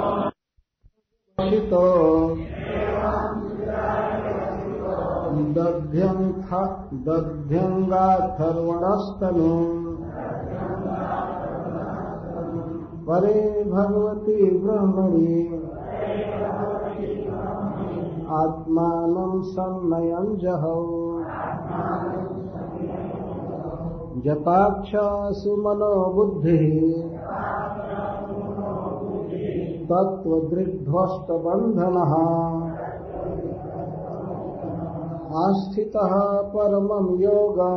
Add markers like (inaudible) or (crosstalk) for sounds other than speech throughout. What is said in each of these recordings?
तो दध्यङ्गाथर्वणस्तनु परे भगवती ब्रह्मणि। आत्मानं सन्मयं जहौ। जपाक्षासु मनोबुद्धिः। तत्त्वदृग्ध्वस्तबन्धनः। आस्थितः परमं योगा।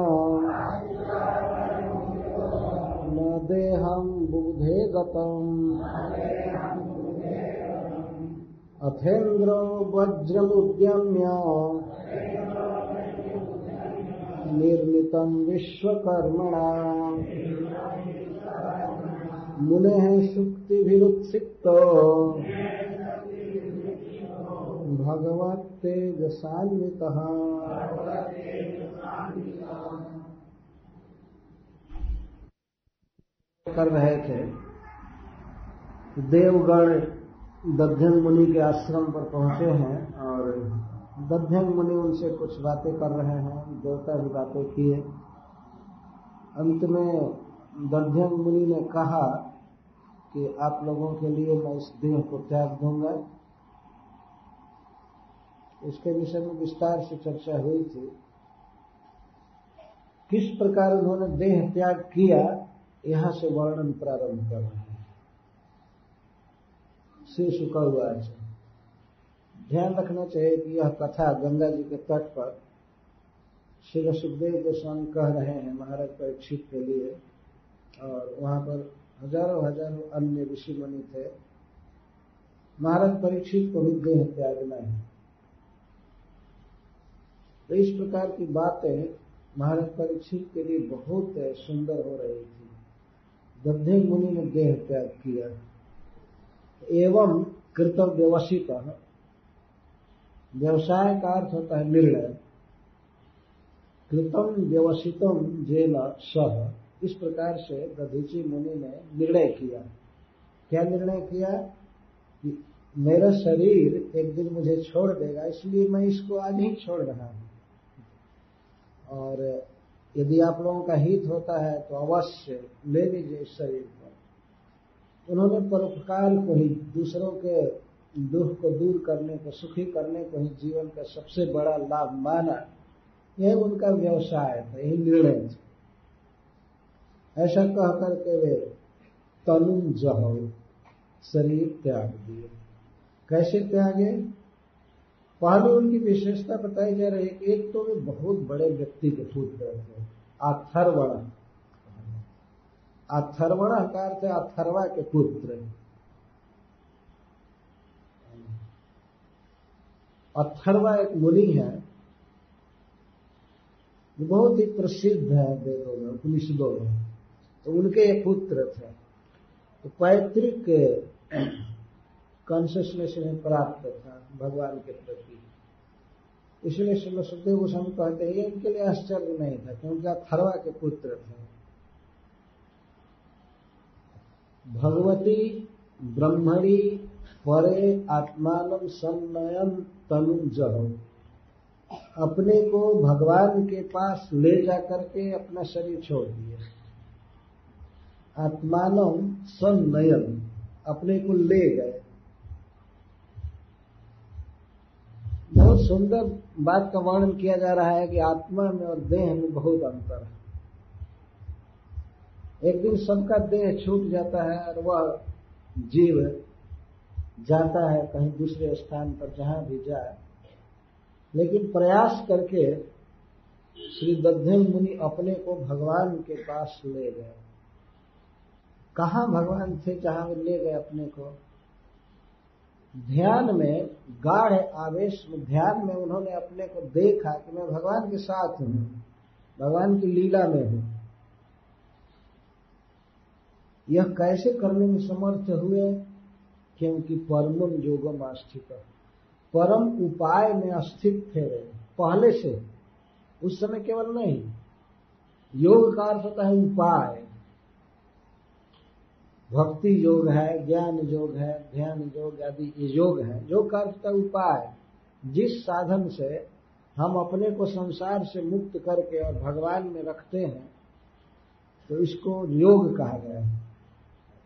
न देहं बुधे गतम् अथेन्द्रो वज्रमुद्यम्य। निर्मितं विश्वकर्मणा। मुनेः शुक्तिभिरुत्सिक्तो भगवत्तेजसान्वितः कर रहे थे। देवगण दध्यन मुनि के आश्रम पर पहुँचे हैं और दध्यन मुनि उनसे कुछ बातें कर रहे हैं। देवता भी बातें किए। अंत में दध्यन मुनि ने कहा कि आप लोगों के लिए मैं इस देह को त्याग दूँगा। इसके विषय में विस्तार से चर्चा हुई थी। किस प्रकार उन्होंने देह त्याग किया, यहाँ से वर्णन प्रारंभ कर रहे हैं। श्री शुक्लवाच ध्यान रखना चाहिए कि यह कथा गंगा जी के तट पर श्री सुखदेव गोस्वामी कह रहे हैं महाराज परीक्षित के लिए। और वहाँ पर हज़ारों हज़ारों अन्य ऋषि मुनि थे। महाराज परीक्षित को भी देह त्यागना है तो इस प्रकार की बातें महाराज परीक्षित के लिए बहुत सुंदर हो रही थी। दध्य मुनि ने देह त्याग किया। एवं कृतव्य व्यवसित व्यवसाय का अर्थ होता है निर्णय। कृतम व्यवसितम जेल सह। इस प्रकार से दधीची मुनि ने निर्णय किया। क्या निर्णय किया? कि मेरा शरीर एक दिन मुझे छोड़ देगा, इसलिए मैं इसको आज ही छोड़ रहा हूँ। और यदि आप लोगों का हित होता है तो अवश्य ले लीजिए इस शरीर को। उन्होंने परोपकार को ही, दूसरों के दुख को दूर करने को, सुखी करने को ही जीवन का सबसे बड़ा लाभ माना। यह उनका व्यवसाय था, यही निर्णय था। ऐसा कह करके वे तनु जहो शरीर त्याग दिए। कैसे त्यागे? पहले उनकी विशेषता बताई जा रही है एक तो वे बहुत बड़े व्यक्ति के पुत्र थे अथर्वण अथर्वण का अर्थ अथर्वा के पुत्र। अथर्वा एक मुनि है। बहुत ही प्रसिद्ध है वेदों में, उपनिषदों में। तो उनके ये पुत्र थे। तो पैतृक कॉन्सियसनेस में प्राप्त था भगवान के प्रति। इसलिए श्री सुखदेव गोस्वामी कहते हैं, इनके लिए आश्चर्य नहीं था, क्योंकि अथर्वा के पुत्र थे। भगवती, ब्रह्मणी, परे, आत्मान सन्नयन तनु जहो अपने को भगवान के पास ले जाकर के अपना शरीर छोड़ दिए आत्मान सन्नयन अपने को ले गए। बहुत सुंदर बात का वर्णन किया जा रहा है कि आत्मा में और देह में बहुत अंतर है। एक दिन सबका देह छूट जाता है और वह जीव जाता है कहीं दूसरे स्थान पर, जहाँ भी जाए। लेकिन प्रयास करके श्री दध्यन मुनि अपने को भगवान के पास ले गए। कहा भगवान थे जहाँ वे ले गए अपने को? ध्यान में, गाढ़ आवेश में, ध्यान में उन्होंने अपने को देखा कि मैं भगवान के साथ हूँ, भगवान की लीला में हूँ। यह कैसे करने में समर्थ हुए? क्योंकि परमम योगम अस्थित परम उपाय में स्थित थे पहले से। उस समय केवल नहीं, योग का अर्थ होता है उपाय। भक्ति योग है, ज्ञान योग है, ध्यान योग आदि ये योग है। योग का अर्थ उपाय। जिस साधन से हम अपने को संसार से मुक्त करके और भगवान में रखते हैं तो इसको योग कहा गया है।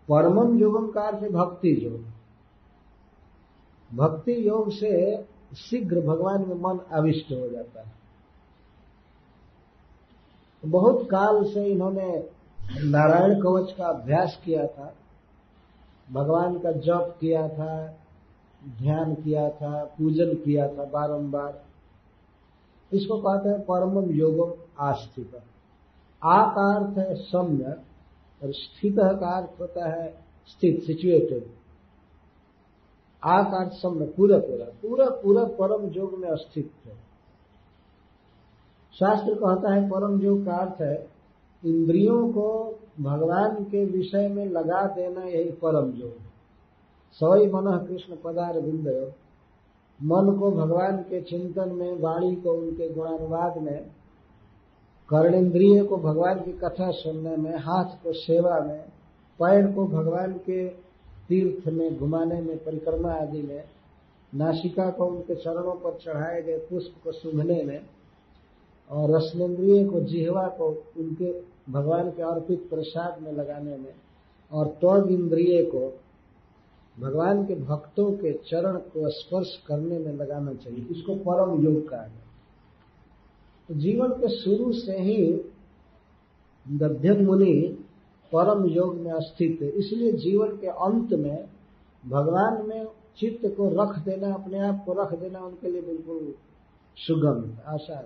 परमम योगम का अर्थ भक्ति योग। भक्ति योग से शीघ्र भगवान में मन अविष्ट हो जाता है। बहुत काल से इन्होंने नारायण कवच का अभ्यास किया था, भगवान का जप किया था, ध्यान किया था, पूजन किया था बारंबार। इसको कहते हैं परम योगम आस्थित आ का अर्थ है सम्य और स्थित का अर्थ होता है स्थित सिचुएटेड आ का अर्थ सम्य पूरा पूरा पूरा पूरा परम योग में स्थित है। शास्त्र कहता है परम योग का अर्थ है इंद्रियों को भगवान के विषय में लगा देना यही परम योग सवई मन कृष्ण पदार बिंद मन को भगवान के चिंतन में, वाणी को उनके गुणानुवाद में, कर्णेन्द्रिय को भगवान की कथा सुनने में, हाथ को सेवा में, पैर को भगवान के तीर्थ में, घुमाने में, परिक्रमा आदि में, नासिका को उनके चरणों पर चढ़ाए गए पुष्प को सूंघने में और रसनेन्द्रिय को, जिहवा को, उनके भगवान के अर्पित प्रसाद में लगाने में, और त्वग इंद्रिय को, भगवान के भक्तों के चरण को स्पर्श करने में लगाना चाहिए। इसको परम योग कहा गया तो जीवन के शुरू से ही दध्यन मुनि परम योग में स्थित है इसलिए जीवन के अंत में भगवान में चित्त को रख देना, अपने आप को रख देना उनके लिए बिल्कुल सुगम, आसान।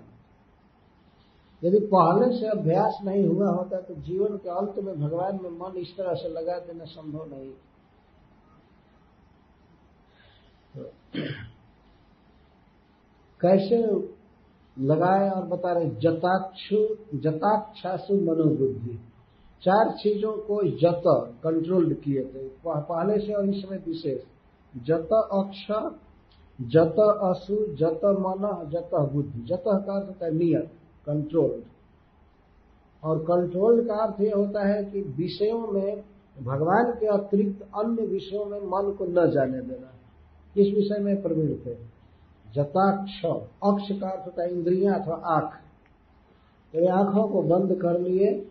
यदि पहले से अभ्यास नहीं हुआ होता तो जीवन के अंत में भगवान में मन इस तरह से लगा देना संभव नहीं। तो कैसे लगाए और बता रहे जताक्षु जताक्षासु मनोबुद्धि। चार चीज़ों को जत कंट्रोल्ड किए थे। पहले से और इसमें विशेष। जत अक्ष जत असु जत मन जत बुद्धि। जत का नियत। कंट्रोल्ड और कंट्रोल्ड का अर्थ यह होता है कि विषयों में, भगवान के अतिरिक्त अन्य विषयों में मन को न जाने देना। इस विषय में? प्रवीण थे जताक्ष, अक्ष का अर्थ होता है इंद्रिया अथवा आँख। तो आँखों को बंद कर लिए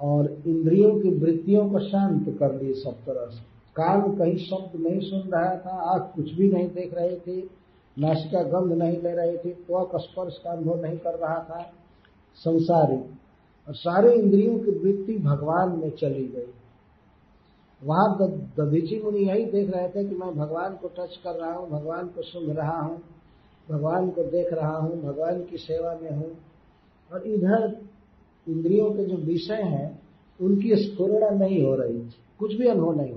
और इंद्रियों की वृत्तियों को शांत कर लिए सब तरह से। कान कहीं शब्द नहीं सुन रहा था, आँख कुछ भी नहीं देख रही थी। नासिका गंध नहीं ले रही थी त्वक स्पर्श का अनुभव नहीं कर रहा था, संसारी। और सारे इंद्रियों की वृत्ति भगवान में चली गई। वहाँ दधीची मुनि यही देख रहे थे कि मैं भगवान को टच कर रहा हूँ, भगवान को सुन रहा हूँ, भगवान को देख रहा हूँ, भगवान की सेवा में हूँ। और इधर इंद्रियों के जो विषय हैं, उनकी स्फुरणा नहीं हो रही कुछ भी अनुभव नहीं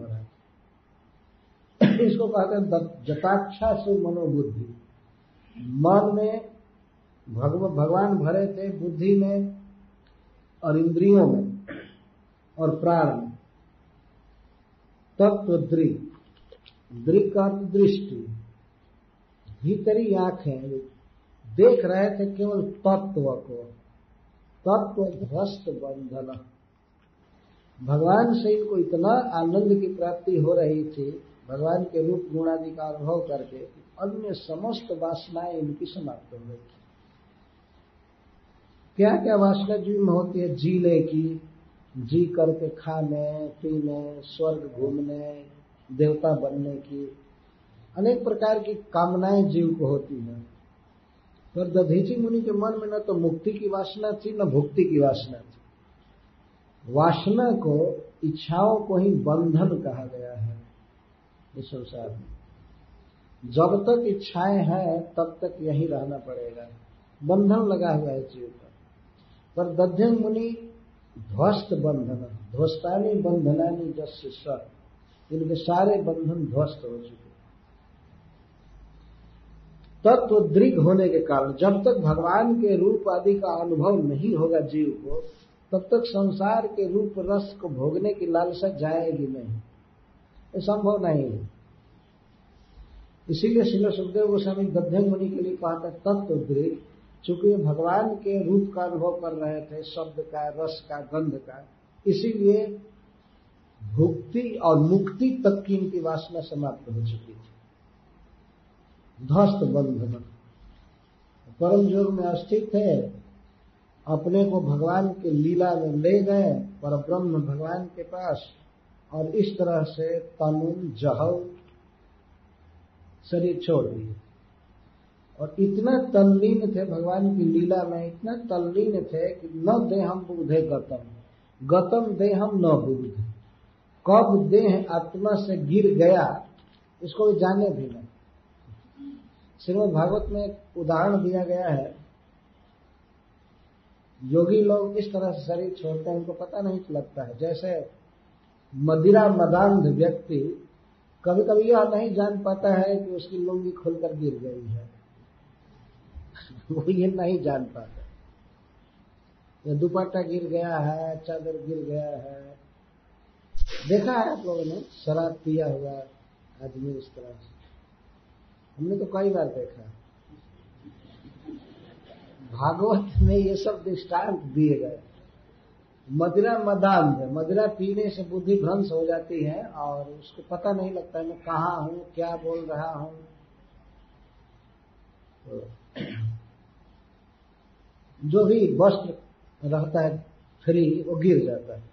इसको कहते हैं जताक्षा से मनोबुद्धि। मन में भगव, भगवान भरे थे बुद्धि में और इंद्रियों में और प्राण में। तत्व दृग दृग का दृष्टि। भीतरी आँखें देख रहे थे केवल तत्व को। तत्व ध्वस्त बंधन। भगवान से इनको इतना आनंद की प्राप्ति हो रही थी भगवान के रूप गुणादि का अनुभव करके अन्य समस्त वासनाएँ इनकी समाप्त हो गई। क्या क्या वासना जीव में होती है? जीने की, जी करके खाने, पीने, स्वर्ग घूमने, देवता बनने की। अनेक प्रकार की कामनाएँ जीव को होती है। पर दधीची मुनि के मन में न तो मुक्ति की वासना थी, न भुक्ति की वासना थी। वासना को, इच्छाओं को ही बंधन कहा गया है। इस संसार में। जब तक इच्छाएँ हैं, तब तक यही रहना पड़ेगा। बंधन लगा हुआ है जीव का। पर दध्यन मुनि ध्वस्त बंधन, ध्वस्तानी बंधनानी जस्य सर इनके सारे बंधन ध्वस्त हो चुके तत्व दृढ़ होने के कारण, जब तक भगवान के रूप आदि का अनुभव नहीं होगा जीव को, तब तक संसार के रूप रस को भोगने की लालसा जाएगी नहीं। ये संभव नहीं है। इसीलिए शिल सुखदेव गोस्वामी गध्यंग मुनि के लिए कहा था तत्व दृढ़ चूँकि भगवान के रूप का अनुभव कर रहे थे, शब्द का, रस का, गंध का, इसीलिए भुक्ति और मुक्ति तक की इनकी वासना समाप्त हो चुकी थी। ध्वस्त बंधन। परम योग में अस्थित थे, अपने को भगवान के लीला में ले गए पर ब्रह्म भगवान के पास और इस तरह से तनुन जहल शरीर छोड़ दिए। और इतना तल्लीन थे भगवान की लीला में, इतना तल्लीन थे कि न देहम बुधे गतम। गतम देहम न बुध कब देह आत्मा से गिर गया, इसको जाने भी नहीं। श्रीमद भागवत में एक उदाहरण दिया गया है। योगी लोग इस तरह से शरीर छोड़ते हैं, उनको पता नहीं लगता है। जैसे मदिरा मदांध व्यक्ति कभी कभी यह नहीं जान पाता है कि उसकी लुंगी खुलकर गिर गई है। (laughs) वो ये नहीं जान पाता। या दुपट्टा गिर गया है, चादर गिर गया है। देखा है आप लोगों ने, शराब पिया हुआ आदमी इस तरह से। हमने तो कई बार देखा भागवत में ये सब दृष्टांत दिए गए। मदिरा मदान है, मदिरा पीने से बुद्धि भ्रंश हो जाती है और उसको पता नहीं लगता है मैं कहा हूँ, क्या बोल रहा हूँ। तो जो भी वस्त्र रहता है, फ्री वो गिर जाता है।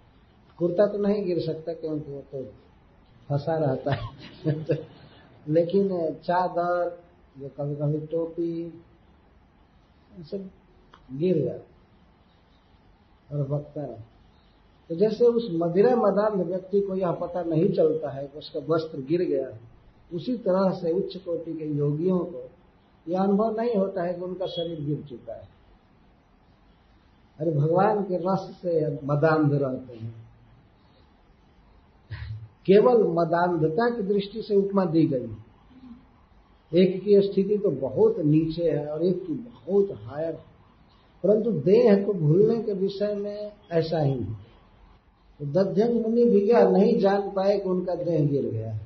कुर्ता तो नहीं गिर सकता क्योंकि वो तो फंसा रहता है। (laughs) लेकिन चादर, जो कभी कभी टोपी सब गिर जाता और रहे। तो जैसे उस मदिरा मदान व्यक्ति को यह पता नहीं चलता है कि उसका वस्त्र गिर गया है, उसी तरह से उच्च कोटि के योगियों को यह अनुभव नहीं होता है कि उनका शरीर गिर चुका है। अरे भगवान के रस से मदान्ध रहते हैं। केवल मदान्धता की दृष्टि से उपमा दी गई एक की स्थिति तो बहुत नीचे है और एक की बहुत हायर है। परंतु देह को भूलने के विषय में ऐसा ही है। तो दध्यन मुनि भी नहीं जान पाए कि उनका देह गिर गया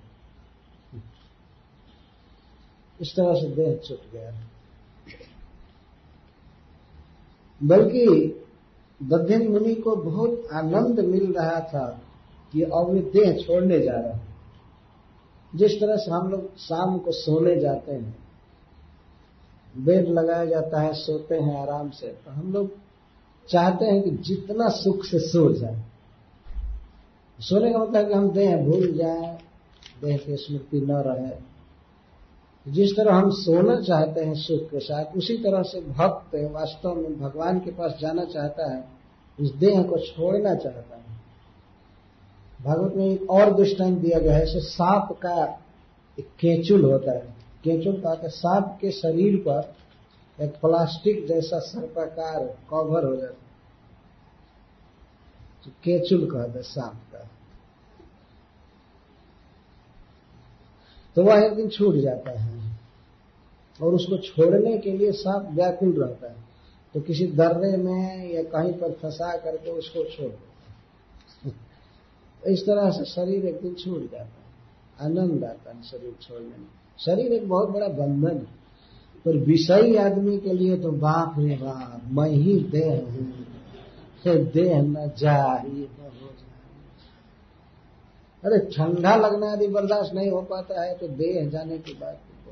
इस तरह से देह छुट गया बल्कि दध्यन मुनि को बहुत आनंद मिल रहा था कि अब वे देह छोड़ने जा रहा हैं। जिस तरह से हम लोग शाम को सोने जाते हैं बेड लगाया जाता है, सोते हैं आराम से। तो हम लोग चाहते हैं कि जितना सुख से सो जाए। सोने का मतलब कि हम देह भूल जाए, देह की स्मृति न रहे। जिस तरह हम सोना चाहते हैं सुख के साथ, उसी तरह से भक्त वास्तव में भगवान के पास जाना चाहता है, उस देह को छोड़ना चाहता है। भागवत में एक और दृष्टांत दिया गया है सांप का एक केचुल होता है। केचुल का सांप के शरीर पर एक प्लास्टिक जैसा सर्पाकार कवर हो जाता तो केचुल कहते सांप का। तो वह एक दिन छूट जाता है और उसको छोड़ने के लिए सांप व्याकुल रहता है। तो किसी दर्रे में या कहीं पर फंसा करके उसको छोड़ देता (laughs) इस तरह से शरीर एक दिन छूट जाता है। आनंद आता है शरीर छोड़ने में। शरीर एक बहुत बड़ा बंधन है। पर विषयी आदमी के लिए तो बाप रे बाप, मैं ही देह हूँ। देह न जाही अरे ठंडा लगना यदि बर्दाश्त नहीं हो पाता है तो देह जाने की बात तो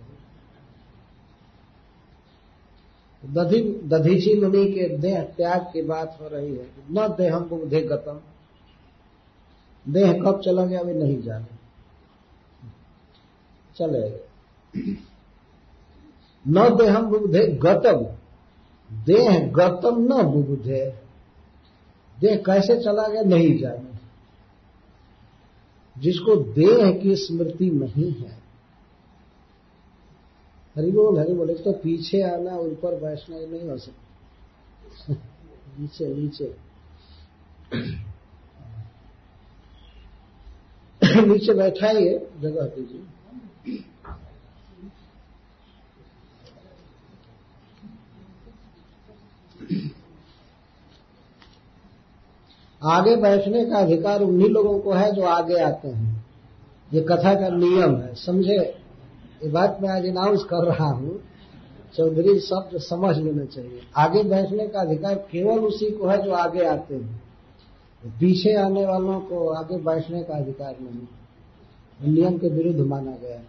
बहुत दधीची मुनि के देह त्याग की बात हो रही है न देहम बुद्धे गतम। देह कब चला गया वे नहीं जाने। चले। न देहम बुद्धे गतम। देह गतम न बुद्धे देह कैसे चला गया? नहीं जाने। जिसको देह की स्मृति नहीं है। हरि बोल हरि बोल तो पीछे आना, ऊपर बैठना ही नहीं हो सकता। (laughs) नीचे नीचे। (clears throat) नीचे बैठाइए जगह दीजिए। (clears throat) आगे बैठने का अधिकार उन्हीं लोगों को है जो आगे आते हैं। ये कथा का नियम है समझे? ये बात मैं आज अनाउंस कर रहा हूँ। चौधरी शब्द समझ लेना चाहिए। आगे बैठने का अधिकार केवल उसी को है जो आगे आते हैं। पीछे आने वालों को आगे बैठने का अधिकार नहीं नियम के विरुद्ध माना गया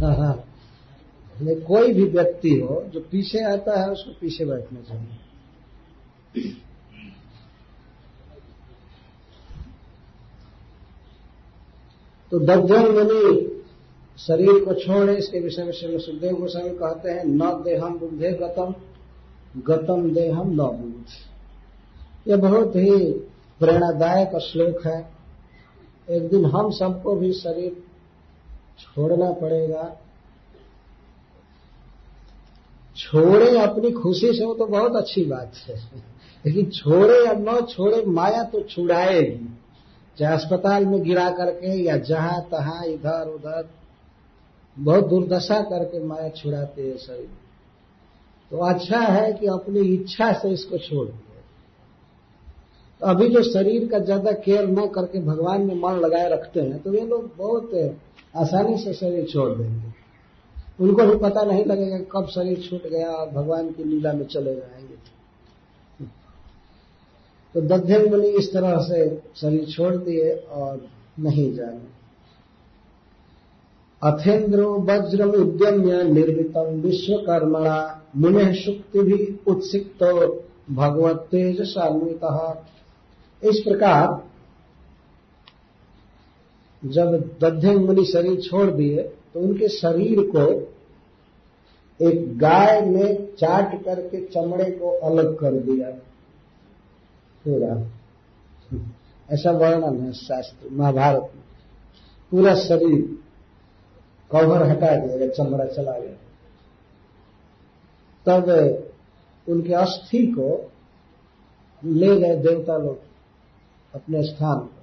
(laughs) हाँ, हाँ। कोई भी व्यक्ति हो, जो पीछे आता है, उसको पीछे बैठना चाहिए तो दग्धन मुनि शरीर को छोड़े, इसके विषय में श्री सुखदेव गोस्वामी कहते हैं, न देहम बुद्धे गतम गतम देहम न बुद्ध यह बहुत ही प्रेरणादायक श्लोक है एक दिन हम सबको भी शरीर छोड़ना पड़ेगा छोड़े अपनी खुशी से, वो तो बहुत अच्छी बात है। लेकिन छोड़े या न छोड़े, माया तो छुड़ाएगी। चाहे अस्पताल में गिरा करके या जहाँ तहां, इधर उधर, बहुत दुर्दशा करके माया छुड़ाते हैं शरीर। तो अच्छा है कि अपनी इच्छा से इसको छोड़ दिए तो अभी जो शरीर का ज़्यादा केयर न करके भगवान में मन लगाए रखते हैं तो ये लोग बहुत आसानी से शरीर छोड़ देंगे। उनको भी पता नहीं लगेगा कब शरीर छूट गया और भगवान की लीला में चले जाएँगे। तो दध्यन मुनि इस तरह से शरीर छोड़ दिए और नहीं जाने। अथेन्द्रो वज्रम उद्यम्य निर्मितम विश्वकर्मणा, मुने शुक्ति भी उत्सिक्त भगवत तेज सान्वित इस प्रकार जब दध्यन मुनि शरीर छोड़ दिए तो उनके शरीर को एक गाय ने चाट करके चमड़े को अलग कर दिया। पूरा। ऐसा वर्णन है शास्त्र, महाभारत में। पूरा शरीर कवर हटा दिया चमड़ा चला गया। तब उनके अस्थि को ले गए देवता लोग अपने स्थान पर।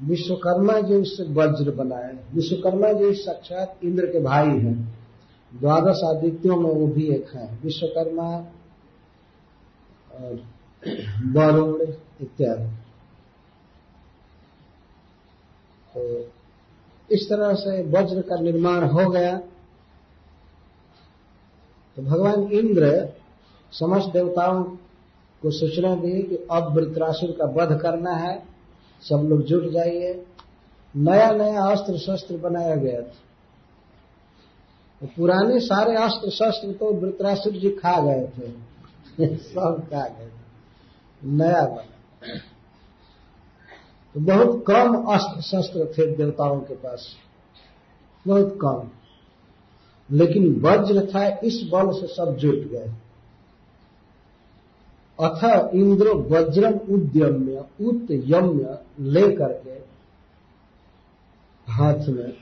विश्वकर्मा जी उससे वज्र बनाए विश्वकर्मा जी साक्षात इंद्र के भाई हैं, द्वादश आदित्यों में वो भी एक है। विश्वकर्मा और वरुण इत्यादि। तो इस तरह से वज्र का निर्माण हो गया। तो भगवान इंद्र समस्त देवताओं को सूचना दी कि अब वृत्रासुर का वध करना है। सब लोग जुट जाइए। नया नया अस्त्र शस्त्र बनाया गया था। पुराने सारे अस्त्र शस्त्र तो वृत्रासुर जी खा गए थे। (laughs) सब खा गए नया बना। तो बहुत कम अस्त्र शस्त्र थे देवताओं के पास। बहुत कम। लेकिन वज्र था, इस बल से सब जुट गए। अथ इंद्र वज्रम उद्यम्य, उत्यम्य लेकर के हाथ में।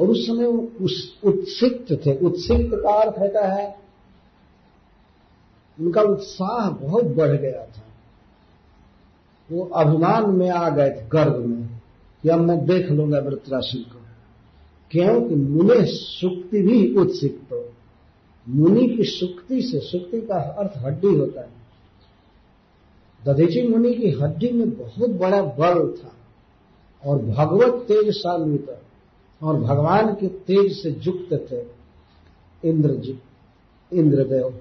और उस समय उस उत्सिक्त थे। उत्सिक्त का अर्थ होता है, उनका उत्साह बहुत बढ़ गया था। वो अभिमान में आ गए थे गर्व में कि अब मैं देख लूँगा वृत्राशि को। क्योंकि मुने सुक्ति भी उत्सिक्त हो। मुनि की सुक्ति से, सुक्ति का अर्थ हड्डी होता है। दधीची मुनि की हड्डी में बहुत बड़ा बल था और भगवत तेज सान्वित और भगवान के तेज से युक्त थे इंद्र इंद्रदेव।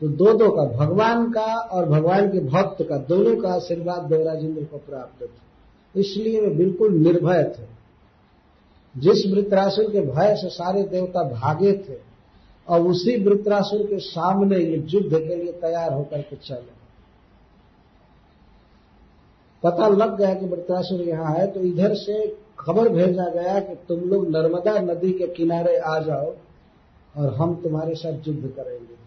तो दो दो का, भगवान का और भगवान के भक्त का, दोनों का आशीर्वाद देवराज इंद्र को प्राप्त था। इसलिए वे बिल्कुल निर्भय थे। जिस वृत्रासुर के भय से सारे देवता भागे थे और उसी वृत्रासुर के सामने ये युद्ध के लिए तैयार होकर के चले पता लग गया कि वृत्रासुर यहाँ है तो इधर से खबर भेजा गया कि तुम लोग नर्मदा नदी के किनारे आ जाओ और हम तुम्हारे साथ युद्ध करेंगे।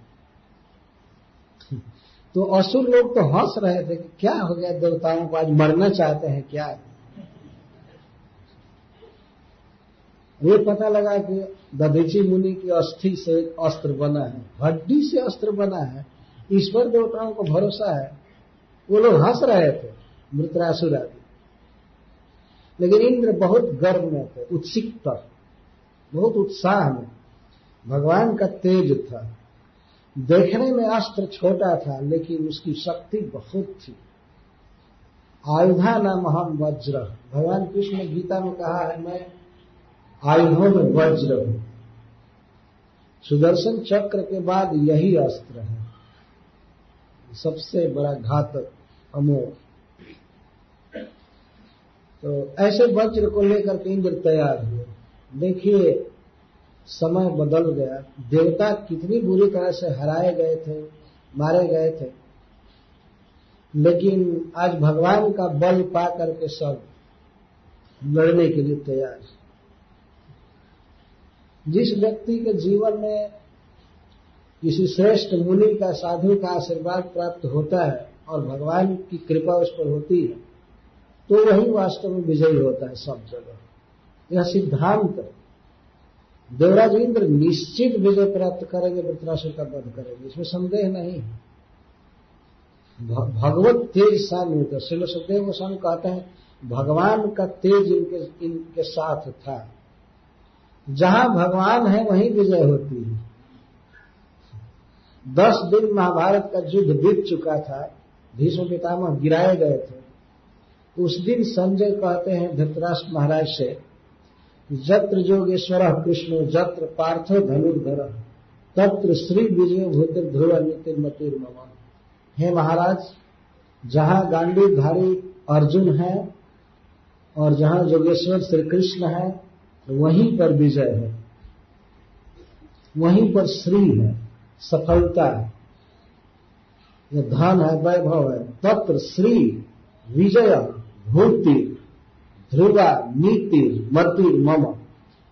(laughs) तो असुर लोग तो हंस रहे थे कि क्या हो गया देवताओं को, आज मरना चाहते हैं क्या? ये पता लगा कि दधीची मुनि की अस्थि से अस्त्र बना है, हड्डी से अस्त्र बना है। ईश्वर देवताओं को भरोसा है। वो लोग हंस रहे थे, मृतरासुर आदि। लेकिन इंद्र बहुत गर्व में थे उत्सिक्त बहुत उत्साह में। भगवान का तेज था। देखने में अस्त्र छोटा था, लेकिन उसकी शक्ति बहुत थी। आयुधा नाम हम वज्र। भगवान कृष्ण ने गीता में कहा है, मैं आयुधों में वज्र हूँ। सुदर्शन चक्र के बाद यही अस्त्र है। सबसे बड़ा घातक अमोह तो ऐसे वज्र को लेकर के इंद्र तैयार हुए। देखिए, समय बदल गया। देवता कितनी बुरी तरह से हराए गए थे, मारे गए थे। लेकिन आज भगवान का बल पा करके सब लड़ने के लिए तैयार जिस व्यक्ति के जीवन में किसी श्रेष्ठ मुनि का साधु का आशीर्वाद प्राप्त होता है और भगवान की कृपा उस पर होती है तो वही वास्तव में विजयी होता है सब जगह। यह सिद्धांत है। देवराज इंद्र निश्चित विजय प्राप्त करेंगे, वृत्रासुर का वध करेंगे, इसमें संदेह नहीं है। भगवत तेज सान्वित शिल सुखदेव गोस्वामी कहते हैं, भगवान का तेज इनके इनके साथ था। जहाँ भगवान है वहीं विजय होती है। दस दिन महाभारत का युद्ध बीत चुका था, भीष्म पितामह गिराए गए थे। उस दिन संजय कहते हैं धृतराष्ट्र महाराज से, जत्र जोगेश्वर कृष्ण, जत्र पार्थो धनुर्धर, तत्र श्री विजय भूतिर ध्रुव नितिर मतिर ममा। हे महाराज, जहाँ गांडीधारी अर्जुन है और जहाँ जोगेश्वर श्री कृष्ण है वहीं पर विजय है। वहीं पर श्री है। सफलता है। यह धन है, वैभव है। तत्र श्री विजय, भूति, ध्रुवा, नीति, मति, मम।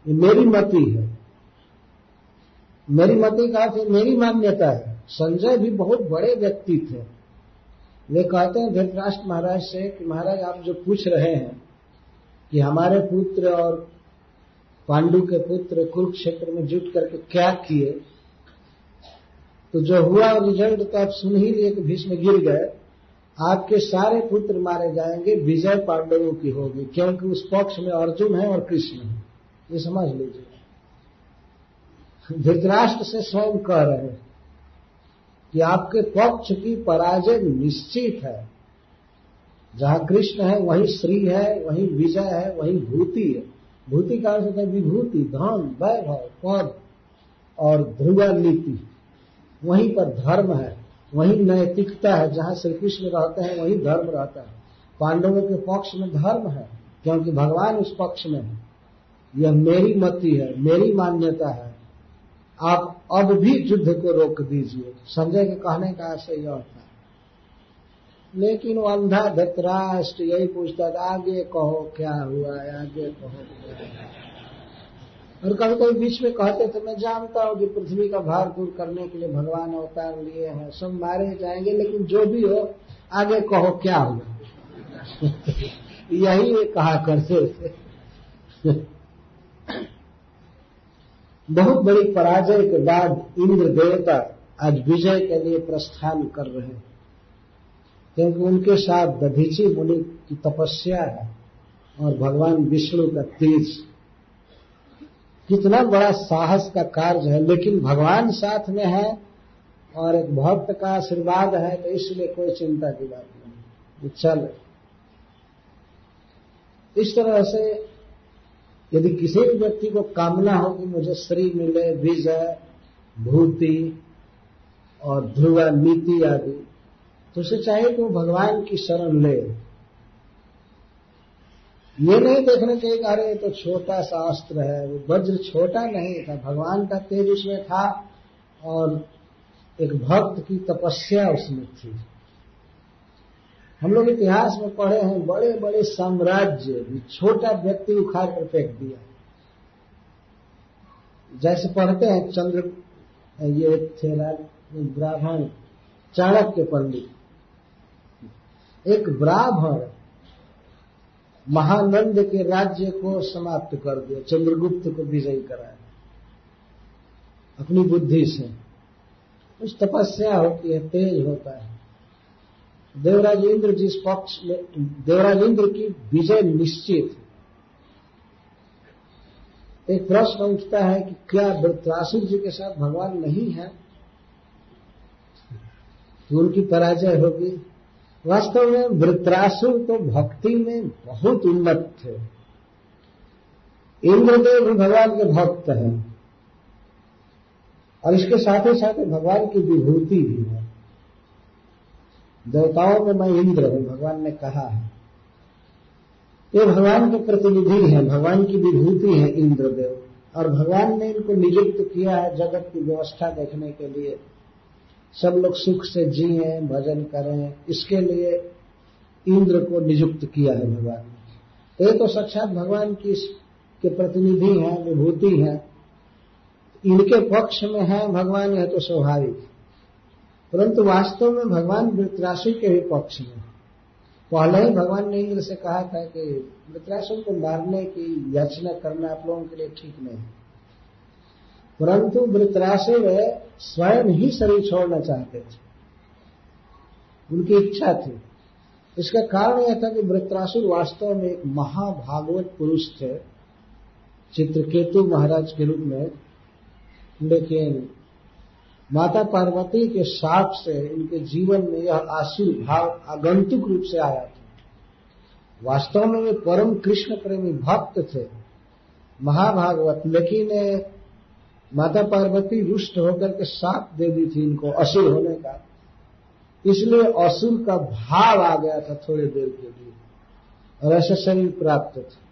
ये मेरी मति है। मेरी मति का अर्थ मेरी मान्यता है। संजय भी बहुत बड़े व्यक्ति थे। वे कहते हैं, धृतराष्ट्र महाराज से कि महाराज, आप जो पूछ रहे हैं कि हमारे पुत्र और पांडु के पुत्र कुरुक्षेत्र में जुट करके क्या किए? तो जो हुआ रिज़ल्ट तो आप सुन ही लिए कि भीष्म गिर गए। आपके सारे पुत्र मारे जाएँगे, विजय पांडवों की होगी, क्योंकि उस पक्ष में अर्जुन है और कृष्ण है। ये समझ लीजिए। धृतराष्ट्र से स्वयं कह रहे हैं कि आपके पक्ष की पराजय निश्चित है। जहाँ कृष्ण है, वहीं श्री है, वहीं विजय है, वहीं भूति है। भूति का अर्थ होता है, विभूति धन वैभव, पद और ध्रुव नीति वहीं पर धर्म है, वहीं नैतिकता है, जहाँ श्री कृष्ण रहते हैं, वहीं धर्म रहता है। पांडवों के पक्ष में धर्म है, क्योंकि भगवान उस पक्ष में है। यह मेरी मति है, मेरी मान्यता है। आप अब भी युद्ध को रोक दीजिए। संजय के कहने का आशय यह था। लेकिन वो अंधा धतराष्ट्र, यही पूछता था, आगे कहो क्या हुआ है, आगे कहो क्या और कभी कभी बीच में कहते थे, मैं जानता हूँ कि पृथ्वी का भार दूर करने के लिए भगवान अवतार लिए हैं, सब मारे जाएँगे, लेकिन जो भी हो, आगे कहो क्या हुआ (laughs) यही कहा करते थे। बहुत बड़ी पराजय के बाद इंद्र देवता आज विजय के लिए प्रस्थान कर रहे हैं। क्योंकि उनके साथ दधीची मुनि की तपस्या है और भगवान विष्णु का तेज। कितना बड़ा साहस का कार्य है, लेकिन भगवान साथ में है और एक भक्त का आशीर्वाद है तो इसलिए कोई चिंता की बात नहीं। चल। इस तरह से यदि किसी भी व्यक्ति को कामना हो कि मुझे श्री मिले, विजय, भूति और ध्रुव, नीति आदि उसे चाहिए कि वो भगवान की शरण ले। ये नहीं देखना चाहिए अरे तो छोटा सा अस्त्र है, वो वज्र छोटा नहीं था, भगवान का तेज उसमें था और एक भक्त की तपस्या उसमें थी। हम लोग इतिहास में पढ़े हैं बड़े बड़े साम्राज्य भी छोटा व्यक्ति उखाड़ कर फेंक दिया। जैसे पढ़ते हैं चंद्र, ये थे ब्राह्मण, चाणक्य पंडित। एक ब्राह्मण महानंद के राज्य को समाप्त कर दिया, चंद्रगुप्त को विजयी कराया। अपनी बुद्धि से। उस तपस्या होती है, तेज होता है। देवराज इंद्र जिस पक्ष में, देवराज इंद्र की विजय निश्चित एक प्रश्न उठता है कि क्या वृत्रासुर जी के साथ भगवान नहीं है? तो उनकी पराजय होगी। वास्तव में वृत्रासुर तो भक्ति में बहुत उन्नत थे। इंद्रदेव भी भगवान के भक्त हैं। और इसके साथ ही साथ भगवान की विभूति भी है। देवताओं में मैं इंद्र हूँ, भगवान ने कहा है। ये भगवान के प्रतिनिधि हैं, भगवान की विभूति है इंद्रदेव। और भगवान ने इनको नियुक्त किया है जगत की व्यवस्था देखने के लिए। सब लोग सुख से जिए, भजन करें, इसके लिए इंद्र को नियुक्त किया है भगवान ने। ये तो साक्षात भगवान की के प्रतिनिधि हैं, विभूति हैं। इनके पक्ष में है भगवान, यह तो स्वाभाविक परंतु वास्तव में भगवान वृत्रासु के भी पक्ष में पहले ही भगवान ने इंद्र से कहा था कि वृत्रासुर को मारने की याचना करना आप लोगों के लिए ठीक नहीं परंतु वृत्रासुर स्वयं ही शरीर छोड़ना चाहते थे। उनकी इच्छा थी। इसका कारण यह था कि वृत्रासुर वास्तव में एक महाभागवत पुरुष थे। चित्रकेतु महाराज के रूप में लेकिन माता पार्वती के साप से इनके जीवन में यह आसुर भाव, आगंतुक रूप से आया था। वास्तव में वे परम कृष्ण प्रेमी भक्त थे। महाभागवत लेकिन माता पार्वती रुष्ट होकर के साप दे दी थी इनको असुर होने का। इसलिए असुर का भाव आ गया था थोड़ी देर के लिए। और ऐसा शरीर प्राप्त थे।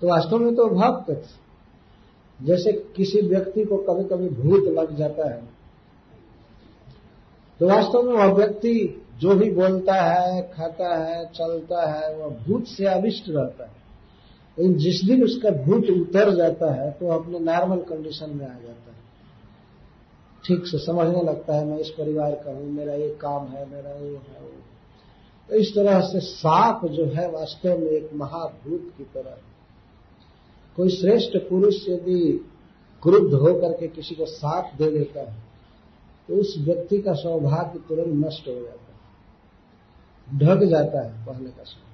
तो वास्तव में तो भक्त थे। जैसे किसी व्यक्ति को कभी कभी भूत लग जाता है। तो वास्तव में वह व्यक्ति जो भी बोलता है, खाता है, चलता है, वह भूत से अविष्ट रहता है। लेकिन जिस दिन उसका भूत उतर जाता है तो अपने नॉर्मल कंडीशन में आ जाता है। ठीक से समझने लगता है, मैं इस परिवार का हूँ, मेरा ये काम है, मेरा ये है, वो। तो इस तरह से सांप जो है, वास्तव में एक महाभूत की तरह। कोई श्रेष्ठ पुरुष यदि क्रुद्ध होकर के किसी को साथ दे देता है तो उस व्यक्ति का सौभाग्य तुरंत नष्ट हो जाता है। ढक जाता है पहले का समय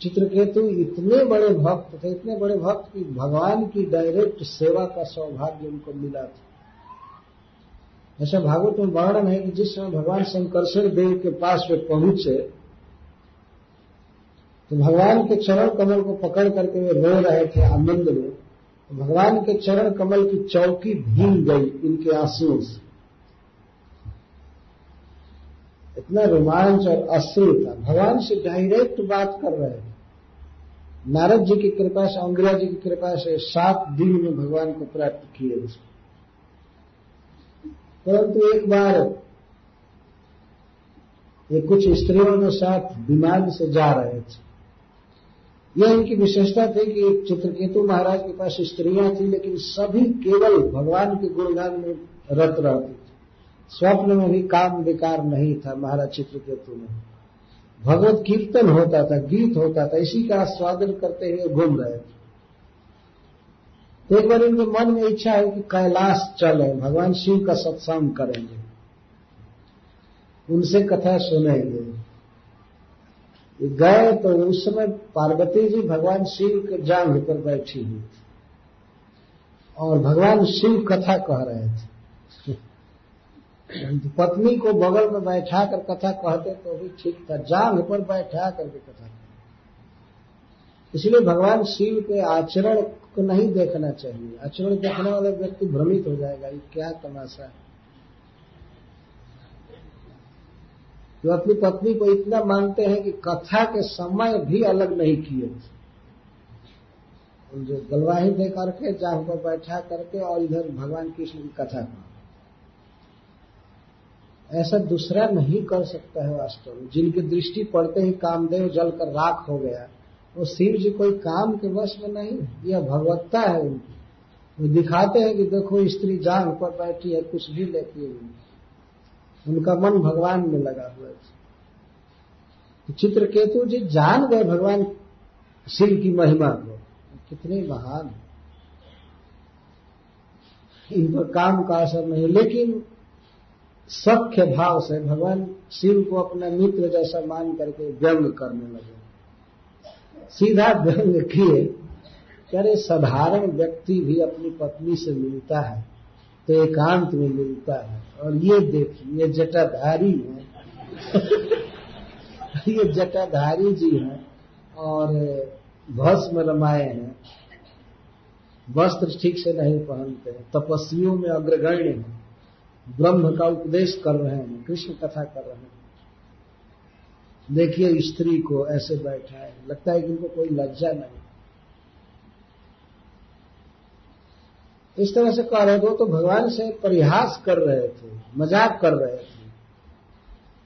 चित्रकेतु इतने बड़े भक्त थे, इतने बड़े भक्त कि भगवान की डायरेक्ट सेवा का सौभाग्य उनको मिला था। ऐसा भागवत में वर्णन है कि जिस समय भगवान शंकरशर देव के पास वे पहुँचे तो भगवान के चरण कमल को पकड़ करके वे रो रहे थे आनंद में। तो भगवान के चरण कमल की चौकी भीग गई इनके आंसुओं से। इतना रोमांच और अश्रु था। भगवान से डायरेक्ट बात कर रहे थे। नारद जी की कृपा से अंग्रिया जी की कृपा से सात दिन में भगवान को प्राप्त किए परंतु एक बार ये कुछ स्त्रियों के साथ विमान से जा रहे थे। यह इनकी विशेषता थी कि चित्रकेतु महाराज के पास स्त्रियाँ थी, लेकिन सभी केवल भगवान के गुणगान में रत रहती थी। स्वप्न में भी काम विकार नहीं था महाराज चित्रकेतु में। भगवत कीर्तन होता था, गीत होता था, इसी का आस्वादन करते हुए घूम रहे थे। एक बार इनके मन में इच्छा है कि कैलाश चले, भगवान शिव का सत्संग करेंगे। उनसे कथा सुनेंगे। गए तो उस समय पार्वती जी भगवान शिव के जांग पर बैठी हुई थी। और भगवान शिव कथा कह रहे थे। पत्नी को बगल में बैठा कर कथा कहते तो भी ठीक था। जांग पर बैठा करके कथा इसलिए भगवान शिव के आचरण को नहीं देखना चाहिए। आचरण देखने वाले व्यक्ति भ्रमित हो जाएगा, ये क्या तमाशा है? जो अपनी पत्नी को इतना मानते हैं कि कथा के समय भी अलग नहीं किए। जो गलवाही दे करके जहाँ पर बैठा करके और इधर भगवान कृष्ण की कथा का ऐसा दूसरा नहीं कर सकता है वास्तव में। जिनकी दृष्टि पड़ते ही कामदेव जल कर राख हो गया, वो शिव जी कोई काम के वश में नहीं यह भगवत्ता है उनकी। वो दिखाते हैं कि देखो, स्त्री जान पर बैठी है, कुछ भी लेती है उनका मन भगवान में लगा हुआ है। तो चित्रकेतु जी जान गए, भगवान शिव की महिमा को। कितने महान। इन पर काम का असर नहीं लेकिन सख्य भाव से भगवान शिव को अपना मित्र जैसा मान करके व्यंग करने लगे। सीधा व्यंग किए अरे साधारण व्यक्ति भी अपनी पत्नी से मिलता है तो एकांत में मिलता है। और ये देखिए, ये जटाधारी है। (laughs) ये जटाधारी जी हैं और भस्म रमाए हैं। वस्त्र ठीक से नहीं पहनते तपस्वियों में अग्रगण्य हैं। ब्रह्म का उपदेश कर रहे हैं, कृष्ण कथा कर रहे हैं। देखिए, स्त्री को ऐसे बैठा है, लगता है कि इनको कोई लज्जा नहीं। इस तरह से कह रहे थे तो भगवान से परिहास कर रहे थे, मज़ाक कर रहे थे।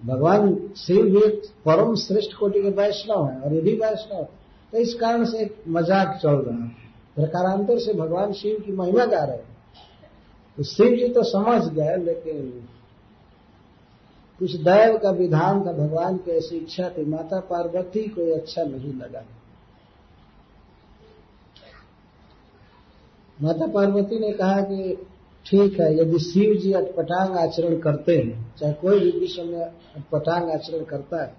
भगवान शिव भी परम श्रेष्ठ कोटि के वैष्णव है, और ये भी वैष्णव तो इस कारण से एक मज़ाक चल रहा है। प्रकारांतर से भगवान शिव की महिमा गा रहे हैं। तो शिव जी तो समझ गए, लेकिन कुछ दैव का विधान था भगवान की ऐसी इच्छा थी। माता पार्वती को अच्छा नहीं लगा। माता पार्वती ने कहा कि ठीक है, यदि शिव जी अटपटांग आचरण करते हैं, चाहे कोई भी विश्व में अटपटांग आचरण करता है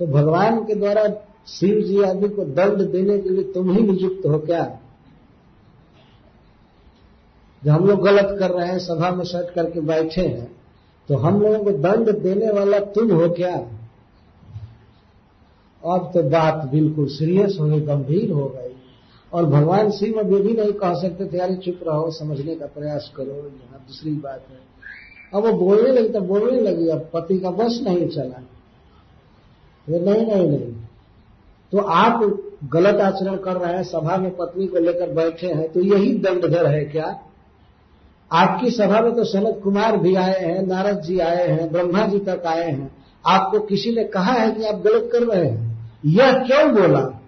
तो भगवान के द्वारा शिव जी आदि को दंड देने के लिए तुम ही नियुक्त हो क्या? जब हम लोग गलत कर रहे हैं, सभा में सट करके बैठे हैं तो हम लोगों को दंड देने वाला तुम हो क्या? अब तो बात बिल्कुल सीरियस हो गई गंभीर हो गई। और भगवान शिव अब ये भी नहीं कह सकते थे चुप रहो, समझने का प्रयास करो, यहाँ दूसरी बात है। अब वो बोलने लगी तो बोलने लगी, अब पति का बस नहीं चला। वो, नहीं नहीं नहीं। तो आप गलत आचरण कर रहे हैं, सभा में पत्नी को लेकर बैठे हैं तो यही दंड दंडधर है क्या? आपकी सभा में तो सनत कुमार भी आए हैं, नारद जी आए हैं, ब्रह्मा जी तक आए हैं। आपको किसी ने कहा है कि आप गलत कर रहे हैं? यह क्यों बोला?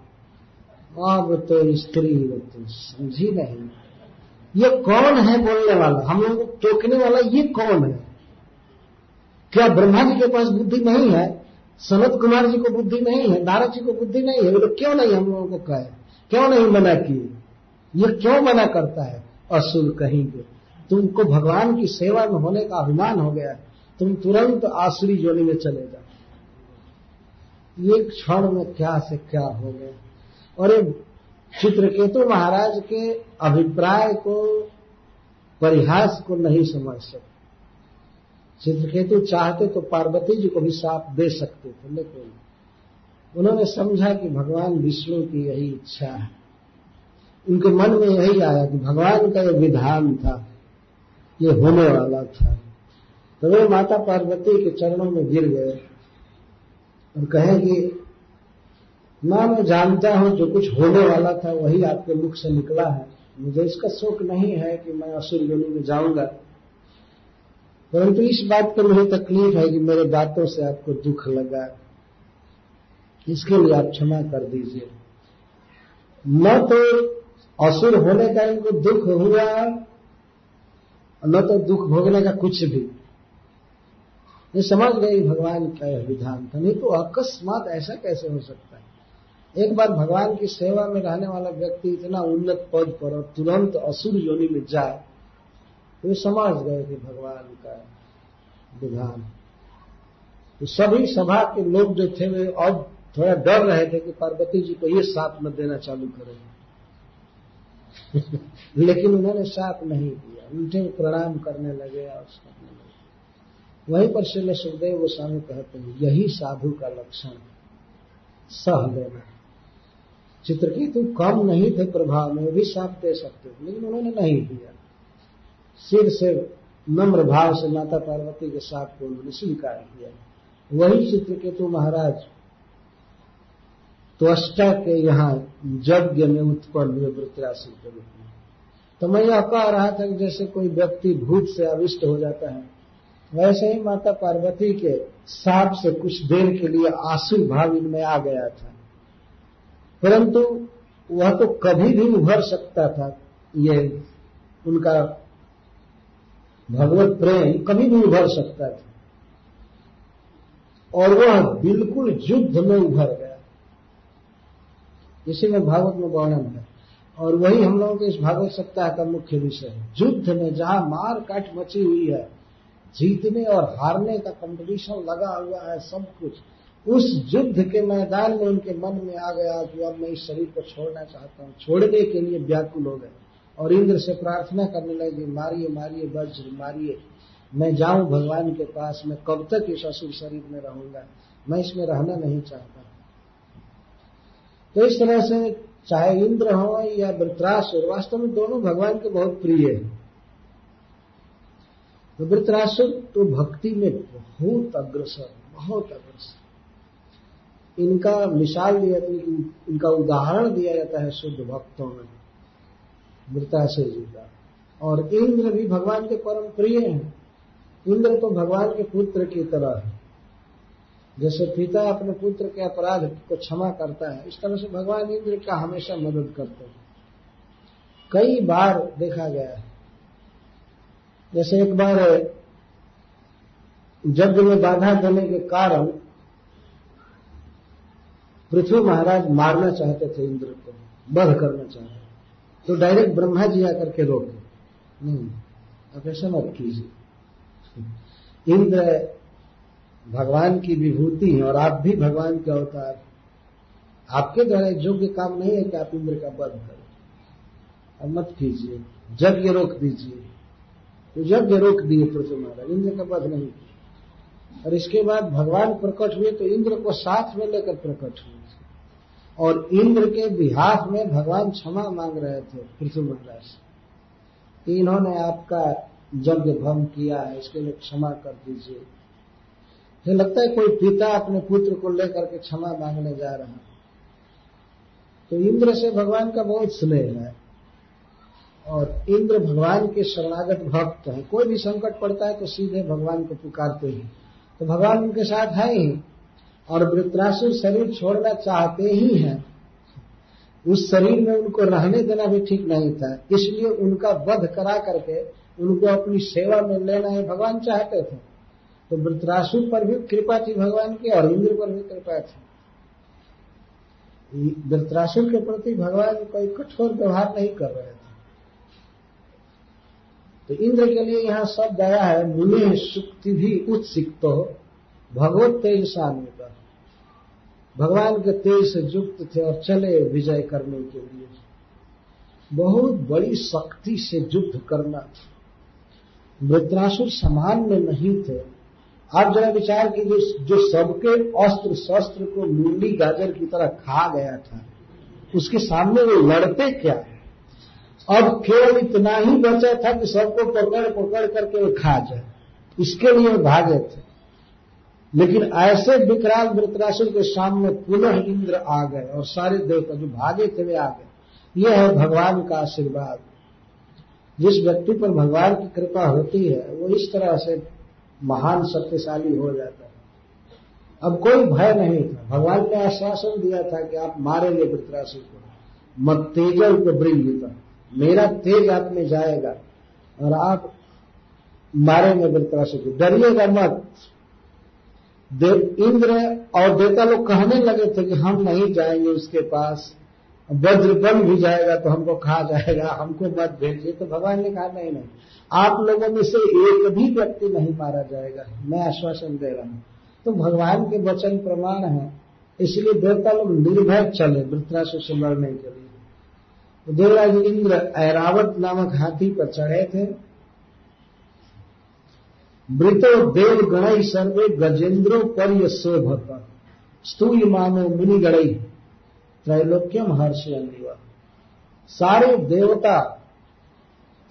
अब तो स्त्री तो समझी नहीं। ये कौन है बोलने वाला? हम लोगों को टोकने वाला ये कौन है? क्या ब्रह्मा जी के पास बुद्धि नहीं है? सनत कुमार जी को बुद्धि नहीं है? नारद जी को बुद्धि नहीं है? तो क्यों नहीं हम लोगों को कहे? क्यों नहीं मना किए? ये क्यों मना करता है? असुर कहेंगे। तुमको भगवान की सेवा में होने का अभिमान हो गया है। तुम तुरंत आसुरी जोनी में चले जाओ एक क्षण में क्या से क्या हो गया। और एक चित्रकेतु महाराज के अभिप्राय को, परिहास को नहीं समझ सकते। चित्रकेतु चाहते तो पार्वती जी को भी साथ दे सकते थे, लेकिन उन्होंने समझा कि भगवान विष्णु की यही इच्छा है। उनके मन में यही आया कि भगवान का यह विधान था। ये होने वाला था। तो वे माता पार्वती के चरणों में गिर गए और कहे कि, माँ मैं जानता हूँ जो कुछ होने वाला था, वही आपके मुख से निकला है। मुझे इसका शोक नहीं है कि मैं असुर योनि में जाऊँगा। परंतु इस बात पर मुझे तकलीफ़ है कि मेरे बातों से आपको दुख लगा। इसके लिए आप क्षमा कर दीजिए। न तो असुर होने का इनको दुख हुआ न तो दुख भोगने का कुछ भी। ये समझ गई भगवान का यह विधान। था नहीं तो अकस्मात ऐसा कैसे हो सकता है? एक बार भगवान की सेवा में रहने वाला व्यक्ति इतना उन्नत पद पर और तुरंत असुर योनि में जाए तो समझ गए कि भगवान का विधान। तो सभी सभा के लोग जो थे, वे अब थोड़ा डर रहे थे कि पार्वती जी को ये साथ न देना चालू करेंगे (laughs) लेकिन उन्होंने साथ नहीं दिया। उल्टे प्रणाम करने लगे और करने लगे। वहीं पर श्री सुखदेव गोस्वामी कहते हैं, यही साधु का लक्षण है। सह लेना चित्र की तुम कम नहीं थे प्रभाव में, भी साथ दे सकते थे लेकिन उन्होंने नहीं दिया। सिर से नम्र भाव से माता पार्वती के साथ को उन्होंने स्वीकार किया। वही चित्रकेतु महाराज, त्वष्टा के यहाँ यज्ञ में उत्पन्न हुए वृत्रासुर के रूप में। तो मैं यह कह रहा था कि जैसे कोई व्यक्ति भूत से अविष्ट हो जाता है, वैसे ही माता पार्वती के साप से कुछ देर के लिए आसुर भाव इनमें आ गया था। परंतु वह तो कभी भी उभर सकता था, ये उनका भगवत प्रेम कभी भी उभर सकता था। और वह बिल्कुल युद्ध में उभर गया। इसी में भागवत में वर्णन है। और वही हम लोगों के इस भागवत सप्ताह का मुख्य विषय है। युद्ध में जहाँ मार काट मची हुई है, जीतने और हारने का कंपटीशन लगा हुआ है सब कुछ, उस युद्ध के मैदान में उनके मन में आ गया कि अब मैं इस शरीर को छोड़ना चाहता हूँ, छोड़ने के लिए व्याकुल हो गए। और इंद्र से प्रार्थना करने लगे, मारिए मारिए, वज्र, मारिए, मैं जाऊँ भगवान के पास, मैं कब तक इस असुर शरीर में रहूँगा, मैं इसमें रहना नहीं चाहता। तो इस तरह से चाहे इंद्र हो या वृत्रासुर, वास्तव में दोनों भगवान के बहुत प्रिय हैं। तो वृतरासुर तो भक्ति में बहुत अग्रसर बहुत अग्रसर। इनका मिसाल दिया, इनका उदाहरण दिया जाता है शुद्ध भक्तों में वृतासुर जी का। और इंद्र भी भगवान के परम प्रिय हैं। इंद्र तो भगवान के पुत्र की तरह है। जैसे पिता अपने पुत्र के अपराध को क्षमा करता है, इस तरह से भगवान इंद्र का हमेशा मदद करते हैं। कई बार देखा गया है। जैसे एक बार यज्ञ में बाधा देने के कारण पृथ्वी महाराज मारना चाहते थे इंद्र को वध करना चाहते तो डायरेक्ट ब्रह्मा जी आकर के रोके। नहीं अब ऐसा मत कीजिए। इंद्र भगवान की विभूति है और आप भी भगवान के अवतार आपके द्वारा योग्य काम नहीं है कि आप इंद्र का वध करें। अब मत कीजिए यज्ञ रोक दीजिए। तो यज्ञ रोक दिए पृथ्वी महाराज, इंद्र का वध नहीं किया। और इसके बाद भगवान प्रकट हुए तो इंद्र को साथ में लेकर प्रकट हुए। और इंद्र के बिहाफ में भगवान क्षमा मांग रहे थे पृथ्वी महाराज से इन्होंने आपका यज्ञ भंग किया है, इसके लिए क्षमा कर दीजिए। मुझे लगता है कोई पिता अपने पुत्र को लेकर के क्षमा मांगने जा रहा है। तो इंद्र से भगवान का बहुत स्नेह है और इंद्र भगवान के शरणागत भक्त है। कोई भी संकट पड़ता है तो सीधे भगवान को पुकारते हैं। तो भगवान उनके साथ है ही और वृत्रासुर शरीर छोड़ना चाहते ही हैं। उस शरीर में उनको रहने देना भी ठीक नहीं था। इसलिए उनका वध करा करके उनको अपनी सेवा में लेना है भगवान चाहते थे। तो वृत्रासुर पर भी कृपा थी भगवान की, और इंद्र पर भी कृपा थी। वृत्रासुर के प्रति भगवान कोई कठोर व्यवहार नहीं कर रहे थे। तो इंद्र के लिए यहाँ शब्द आया है, मुनि सुक्ति भी उत्सिक्त हो भगवत तेज सान्वित भगवान के तेज से युक्त थे और चले विजय करने के लिए। बहुत बड़ी शक्ति से युद्ध करना था। वृत्रासुर सामान्य नहीं थे। आप जरा विचार कीजिए जो सबके अस्त्र शस्त्र को मूली गाजर की तरह खा गया था, उसके सामने वो लड़ते क्या है? अब केवल इतना ही बचा था कि सबको पकड़ पकड़ करके वो खा जाए। इसके लिए भागे थे। लेकिन ऐसे विकराल वृतरासुर के सामने पुनः इंद्र आ गए और सारे देवता जो भागे थे, वे आ गए। यह है भगवान का आशीर्वाद। जिस व्यक्ति पर भगवान की कृपा होती है, वो इस तरह से महान शक्तिशाली हो जाता है। अब कोई भय नहीं था। भगवान ने आश्वासन दिया था कि आप मारेंगे वृतरासुर को। मत तेजल को बृंगिता मेरा तेज आप में जाएगा और आप मारेंगे वृतरासुर को। डरिएगा मत। देव इंद्र और देवता लोग कहने लगे थे कि हम नहीं जाएँगे उसके पास। वज्र बन भी जाएगा तो हमको खा जाएगा, हमको मत भेजिए। तो भगवान ने कहा, नहीं नहीं, आप लोगों में से एक भी व्यक्ति नहीं मारा जाएगा। मैं आश्वासन दे रहा हूँ। तो भगवान के वचन प्रमाण है, इसलिए देवता लोग निर्भय चले वृत्रासुर से लड़ने के लिए। तो देवराज इंद्र ऐरावत नामक हाथी पर चढ़े थे। मृतो देव गणई सर्वे गजेंद्रो पर शोभत स्तूय मानो मुनि गणई त्रैलोक्यम हर्ष सारे देवता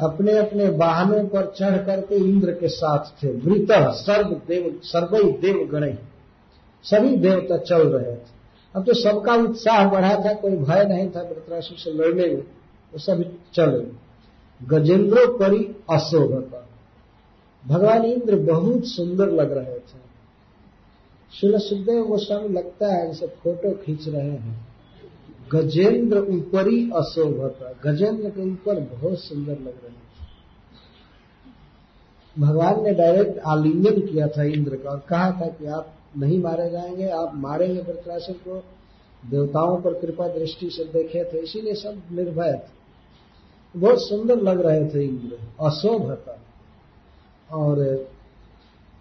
अपने अपने वाहनों पर चढ़ करके इंद्र के साथ थे। वृत, सर्व देव सर्वई देव गण। सभी देवता चल रहे थे। अब तो सबका उत्साह बढ़ा था, कोई भय नहीं था वृतरासुर से लड़ने में। वो सब चले गजेंद्रो परी अशोभता। भगवान इंद्र बहुत सुंदर लग रहे थे। शिल सुखदेव गोस्वामी लगता है, जैसे फ़ोटो खींच रहे हैं। गजेंद्र ऊपरी अशोभता। गजेंद्र के ऊपर बहुत सुंदर लग रहे थे भगवान ने डायरेक्ट आलिंगन किया था इंद्र का और कहा था कि आप नहीं मारे जाएँगे, आप मारेंगे वृत्रासुर को। देवताओं पर कृपा दृष्टि से देखे थे, इसीलिए सब निर्भय थे। बहुत सुंदर लग रहे थे इंद्र, अशोभता। और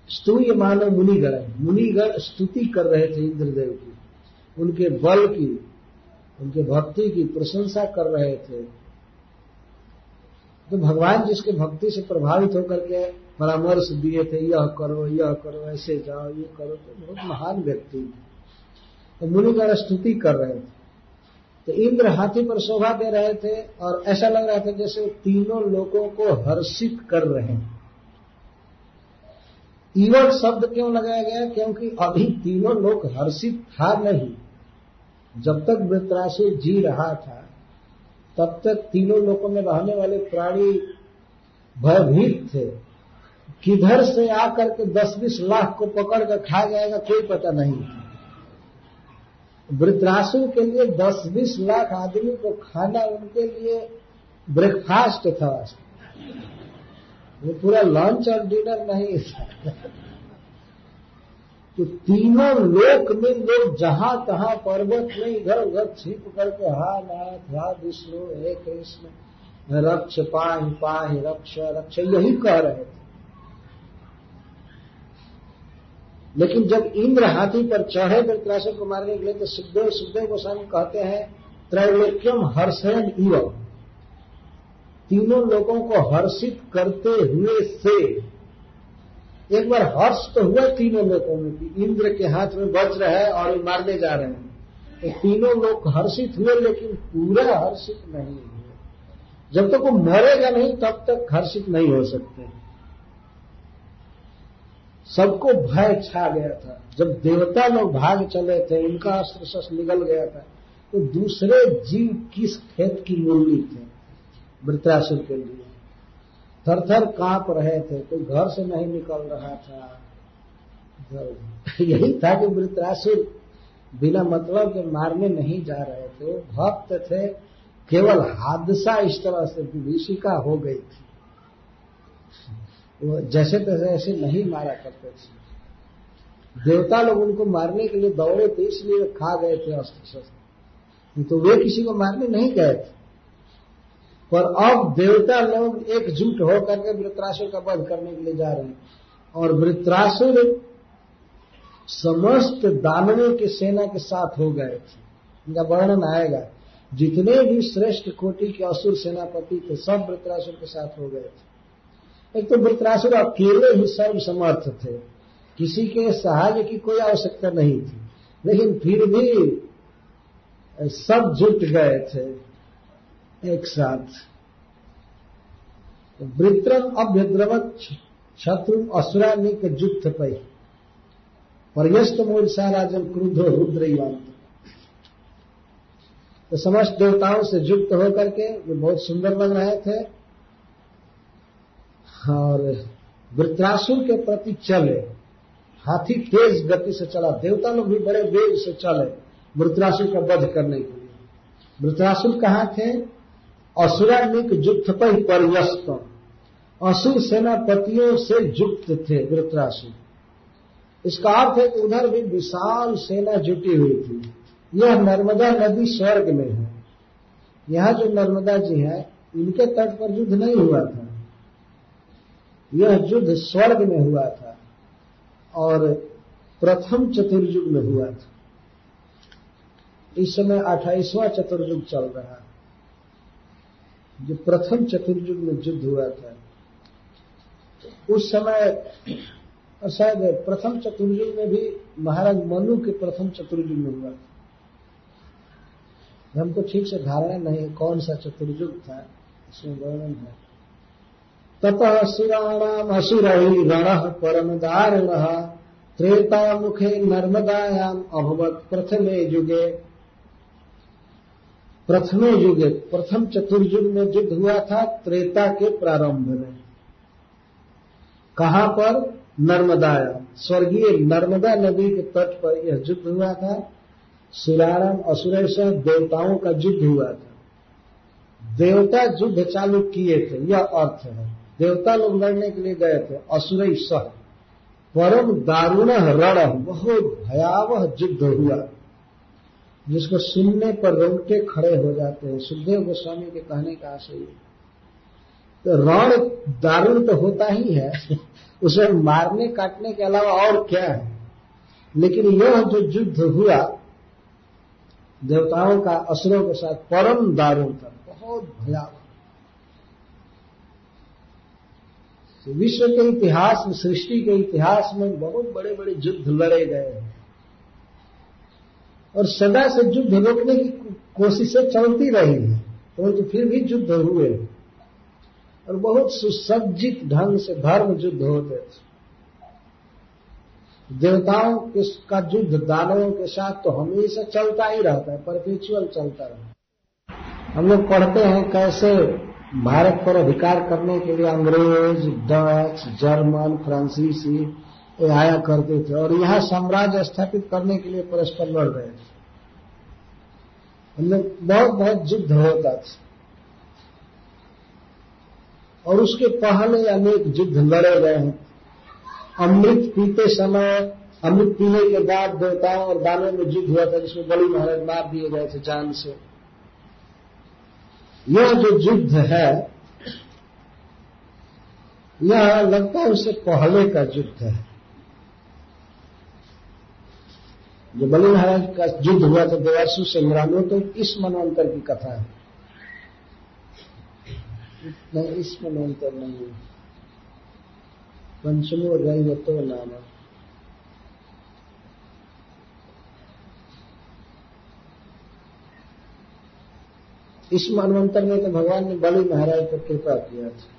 स्तूय मानव मुनिगण मुनिगण स्तुति कर रहे थे इंद्रदेव की, उनके बल की। उनके भक्ति की प्रशंसा कर रहे थे। तो भगवान जिसके भक्ति से प्रभावित होकर के परामर्श दिए थे, यह करो यह करो, ऐसे जाओ, ये करो तो बहुत महान व्यक्ति तो मुनिगण स्तुति कर रहे थे। तो इंद्र हाथी पर शोभा दे रहे थे और ऐसा लग रहा था जैसे तीनों लोगों को हर्षित कर रहे हैं। युवक शब्द क्यों लगाया गया? क्योंकि अभी तीनों लोग हर्षित था नहीं। जब तक वृत्रासुर जी रहा था, तब तक तीनों लोगों में रहने वाले प्राणी भयभीत थे। किधर से आकर के दस बीस लाख को पकड़ कर खा जाएगा, कोई पता नहीं। वृत्रासुर के लिए दस बीस लाख आदमी को खाना उनके लिए ब्रेकफास्ट था। वो पूरा लंच और डिनर नहीं था। तो तीनों लोक में लोग जहाँ तहां पर्वत में इधर उधर छिप करके, हा नाथ, हा विष्णु, हे कृष्ण, रक्ष पाहि पाहि रक्ष रक्ष, यही कह रहे थे। लेकिन जब इंद्र हाथी पर चढ़े वृत्रासुर को मारने के लिए तो सुखदेव सुखदेव गोस्वामी कहते हैं, त्रैलोक्यम हर्षण इव। तीनों लोगों को हर्षित करते हुए से एक बार हर्ष तो हुआ तीनों लोगों में कि इंद्र के हाथ में वज्र है और मारने जा रहे हैं। तो तीनों लोग हर्षित हुए, लेकिन पूरा हर्षित नहीं हुए। जब तक वो मरेगा नहीं, तब तक हर्षित नहीं हो सकते। सबको भय छा गया था। जब देवता लोग भाग चले थे उनका अस्त्र शस्त्र निकल गया था तो दूसरे जीव किस खेत की मूली थे? वृत्रासुर के लिए। थर थर काँप रहे थे, कोई घर से नहीं निकल रहा था। यही था कि वृत्रासुर बिना मतलब के मारने नहीं जा रहे थे। भक्त थे, केवल हादसा इस तरह से विभीषिका हो गई थी। वो जैसे तैसे ऐसे नहीं मारा करते थे। देवता लोग उनको मारने के लिए दौड़े थे, इसलिए खा गए थे अस्त्र शस्त्र। तो वे किसी को मारने नहीं गए थे। पर अब देवता लोग एकजुट होकर के वृत्रासुर का वध करने के लिए जा रहे हैं। और वृत्रासुर समस्त दानवों के सेना के साथ हो गए थे। इनका वर्णन आएगा, जितने भी श्रेष्ठ कोटि के असुर सेनापति थे, सब वृत्रासुर के साथ हो गए थे। एक तो वृत्रासुर अकेले ही सर्व समर्थ थे। किसी के सहाय की कोई आवश्यकता नहीं थी। लेकिन फिर भी सब जुट गए थे। एक साथ। वृत्रम अभ्यद्रवत, शत्रु असुरानिक जुक्त पै। पर्यस्त मूलसा राजन क्रुद्ध रुद्र तो समस्त देवताओं से युक्त होकर के वे बहुत सुंदर लग रहे थे। और वृत्रासुर के प्रति चले। हाथी तेज गति से चला। देवता लोग भी बड़े वेग से चले। वृत्रासुर का वध करने के लिए। वृत्रासुर कहाँ थे? असुरानिक युक्त पर परिवस्त असुर सेनापतियों से युक्त थे, वृत्रासुर। इसका अर्थ है कि उधर भी विशाल सेना जुटी हुई थी। यह नर्मदा नदी स्वर्ग में है। यहाँ जो नर्मदा जी है, इनके तट पर युद्ध नहीं हुआ था। यह युद्ध स्वर्ग में हुआ था और प्रथम चतुर्युग में हुआ था। इस समय अट्ठाईसवां चतुर्युग चल रहा है। जो प्रथम चतुर्युग में युद्ध हुआ था, उस समय शायद प्रथम चतुर्युग में भी महाराज मनु के प्रथम चतुर्युग में हुआ था। हमको ठीक से धारणा नहीं कौन सा चतुर्युग था, इसमें वर्णन है। ततः असुराणाम असुर रण परम दारुण त्रेता मुखे नर्मदायाम अभवत प्रथमे युगे। प्रथमे युगे प्रथम चतुर्युग में युद्ध हुआ था, त्रेता के प्रारंभ में। कहाँ पर? नर्मदाया स्वर्गीय नर्मदा नदी के तट पर यह युद्ध हुआ था। सुरारम असुरेश देवताओं का युद्ध हुआ था। देवता युद्ध चालू किए थे, यह अर्थ है। देवता लोग लड़ने के लिए गए थे, असुर सह। परम दारुण रण, बहुत भयावह युद्ध हुआ। जिसको सुनने पर रोंगटे खड़े हो जाते हैं। सुखदेव गोस्वामी के कहने का आशय तो रण दारुण तो होता ही है, (laughs) उसे मारने काटने के अलावा और क्या है? लेकिन यह जो युद्ध हुआ, देवताओं का, असुरों के साथ परम दारुण था, बहुत भयावह। तो विश्व के इतिहास में, सृष्टि के इतिहास में बहुत बड़े बड़े युद्ध लड़े गए हैं। और सदा से युद्ध रोकने की कोशिशें चलती रही हैं परंतु तो फिर भी युद्ध हुए। और बहुत सुसज्जित ढंग से धर्म युद्ध होते थे। देवताओं का युद्ध दानवों के साथ तो हमेशा चलता ही रहता है परपेचुअल चलता रहता है। हम लोग पढ़ते हैं कैसे भारत पर अधिकार करने के लिए अंग्रेज़, डच, जर्मन, फ्रांसीसी आया करते थे और यहाँ साम्राज्य स्थापित करने के लिए परस्पर लड़ रहे थे लोग बहुत बहुत युद्ध होता था। और उसके पहले अनेक युद्ध लड़े गए हैं। अमृत पीते समय, अमृत पीने के बाद देवताओं और दानों में युद्ध हुआ था, जिसमें बड़ी महाराज मार दिए गए थे जान से। यह जो युद्ध है, यह लगता है उससे पहले का युद्ध है। जो बलि महाराज का युद्ध हुआ था देवासु से में तो इस मनवंतर की कथा है। नहीं, इस मनवंतर नहीं है। पंचमो तो नाम इस मनवंतर में तो भगवान ने बलि महाराज पर कृपा किया था।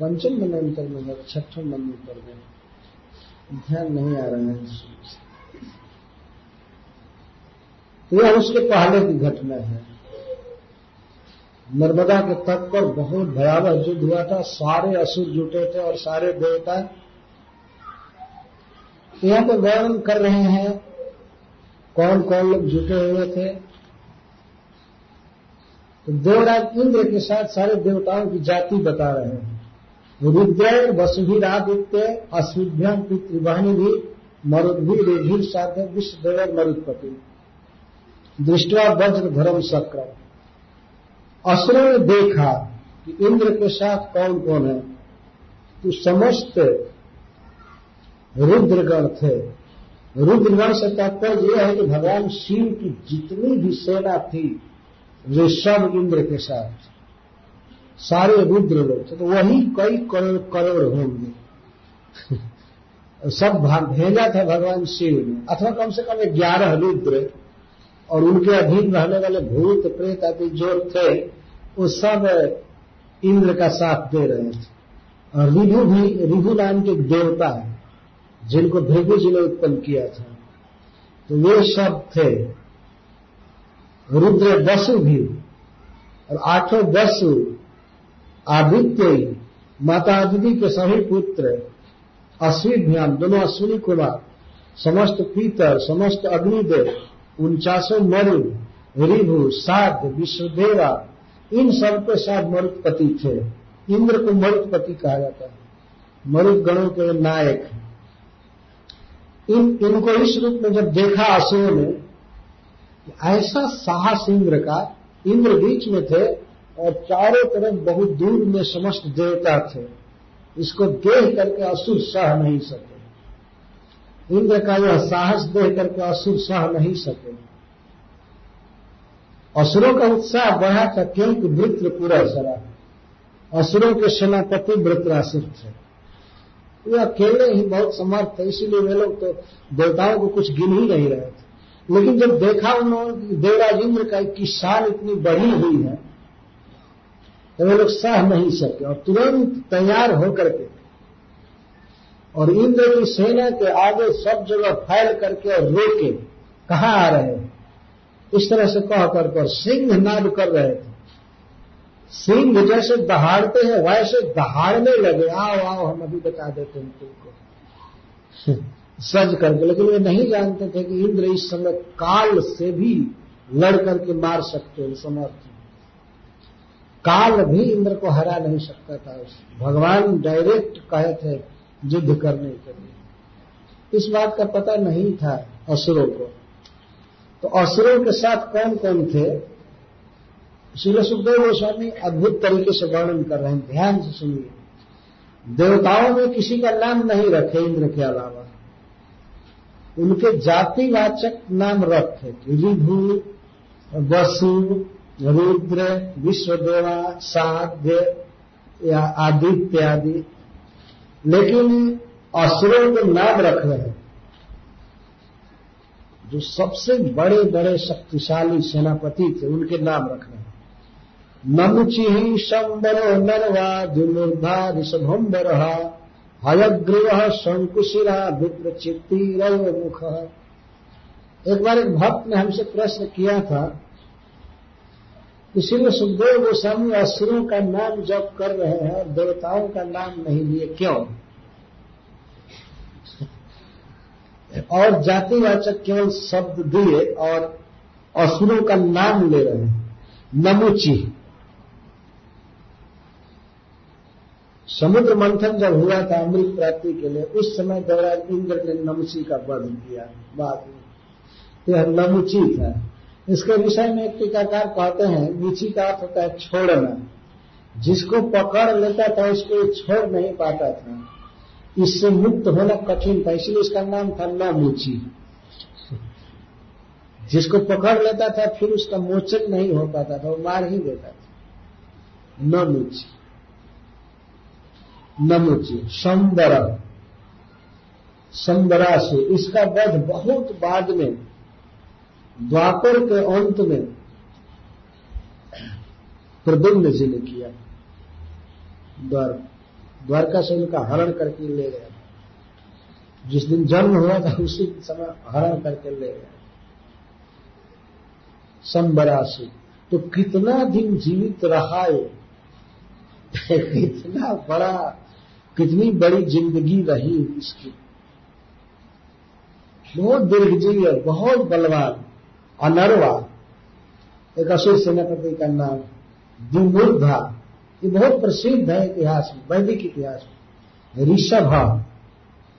पंचम मनवंतर में है छठम मनवंतर में ध्यान नहीं आ रहा है यह उसके पहले की घटना है। नर्मदा के तट पर बहुत भयावह युद्ध हुआ था। सारे असुर जुटे थे और सारे देवता यहाँ पर वर्णन कर रहे हैं कौन कौन लोग जुटे हुए थे। तो देवराज इंद्र के साथ सारे देवताओं की जाति बता रहे हैं। रुद्र वसुभिरादित्य अश्विभ्यम पितृवाहिनी भी मरुद्भी रेभिर साध्य विश्वदेव मरुदपति दृष्टवा वज्र धर्म सक्र असुरों ने देखा कि इंद्र के साथ कौन कौन है। तो समस्त रुद्रगण थे। रुद्रगण से तात्पर्य यह है कि भगवान शिव की जितनी भी सेना थी वे सब इंद्र के साथ। सारे रुद्र लोग थे तो वही कई करोड़ करोड़ होंगे। (laughs) सब भेजा था भगवान शिव ने। अथवा कम से कम ग्यारह रुद्र, और उनके अधीन रहने वाले भूत, प्रेत आदि जो थे, वो सब इंद्र का साथ दे रहे थे। और रिभु भी, रिभु नाम के देवता है, जिनको भृगु जी ने उत्पन्न किया था। तो वे सब थे। रुद्र दसु भी और आठों दसु आदित्य, माता अदिति के सभी पुत्र, अश्विन दोनों अश्विनी कुमार, समस्त पीतर, समस्त अग्निदेव, उनचासों मरु, रिभु, साध, विश्वदेवा, इन सब के साथ मरुदपति थे। इंद्र को मरुदपति कहा जाता है। मरुद गणों के नायक। इन, इनको इस रूप में जब देखा असुरों ने ऐसा साहस इंद्र का, इंद्र बीच में थे और चारों तरफ़ बहुत दूर में समस्त देवता थे। इसको देख करके असुर सह नहीं सके। इंद्र का यह साहस देख करके असुर सह नहीं सके। असुरों का उत्साह बढ़ा था, क्योंकि वृत्र पूरा सरा। असुरों के सेनापति वृत्रासुर थे। वे अकेले ही बहुत समर्थ थे, इसीलिए वे लोग तो देवताओं को कुछ गिन ही नहीं रहे थे। लेकिन जब देखा उन्होंने, देवराज इंद्र का की शान इतनी बढ़ी हुई है तो वे लोग सह नहीं सके और तुरंत तैयार होकर के, और इंद्र की सेना के आगे सब जगह फैल करके और रोके, कहा आ रहे हैं? इस तरह से कह कर कर सिंह नाद कर रहे थे। सिंह जैसे दहाड़ते हैं, वैसे दहाड़ने लगे। आओ आओ, हम अभी बता देते हैं तुमको। सज करके, लेकिन वे नहीं जानते थे कि इंद्र इस समय काल से भी लड़ करके मार सकते हैं, समर्थ काल भी इंद्र को हरा नहीं सकता था। उस भगवान डायरेक्ट कहे थे, युद्ध करने के लिए। इस बात का पता नहीं था असुरों को। तो असुरों के साथ कौन कौन थे? श्री सुखदेव गोस्वामी अद्भुत तरीके से वर्णन कर रहे हैं। ध्यान से सुनिए। देवताओं में किसी का नाम नहीं रखे इंद्र के अलावा। उनके जातिवाचक नाम रखे रिभु वसु, रुद्र, विश्वदेवा, साध्य, या आदित्य आदि। लेकिन असुरों के नाम रख रहे हैं। जो सबसे बड़े बड़े शक्तिशाली सेनापति थे, उनके नाम रख रहे हैं। नमुचि शंबरो नरवा दुर्धा ऋषभम्बर हयग्रीव शंकुशिरा विप्रचित्ती मुख एक बार एक भक्त ने हमसे प्रश्न किया था इसीलिए सुखदेव गोस्वामी असुरों का नाम जब कर रहे हैं और देवताओं का नाम नहीं लिए क्यों? और जातिवाचक केवल शब्द दिए और असुरों का नाम ले रहे हैं। नमुची समुद्र मंथन जब हुआ था अमृत प्राप्ति के लिए, उस समय देवराज इंद्र ने नमुची का वध किया, बाद में। तो यह नमुची था। इसके विषय में एक टीकाकार कहते हैं, नीची का अर्थ होता है छोड़ना। जिसको पकड़ लेता था, उसको छोड़ नहीं पाता था। इससे मुक्त होना कठिन था, इसलिए इसका नाम था न मुची जिसको पकड़ लेता था, फिर उसका मोचन नहीं हो पाता था, वो मार ही देता था। न मुची न मुची संबर संबरा से इसका वध बहुत बाद में, द्वापर के अंत में प्रद्युम्न जी ने किया। द्वार द्वारका से उनका हरण करके ले गया। जिस दिन जन्म हुआ था, उसी समय हरण करके ले गया। संबरासी तो कितना दिन जीवित रहा है कितना बड़ा, कितनी बड़ी ज़िंदगी रही इसकी बहुत दीर्घजीवी बहुत बलवान, अनरवा। एक असुर सेनापति का नाम दिमूर्धा ये बहुत प्रसिद्ध है इतिहास में, वैदिक इतिहास में। ऋषभ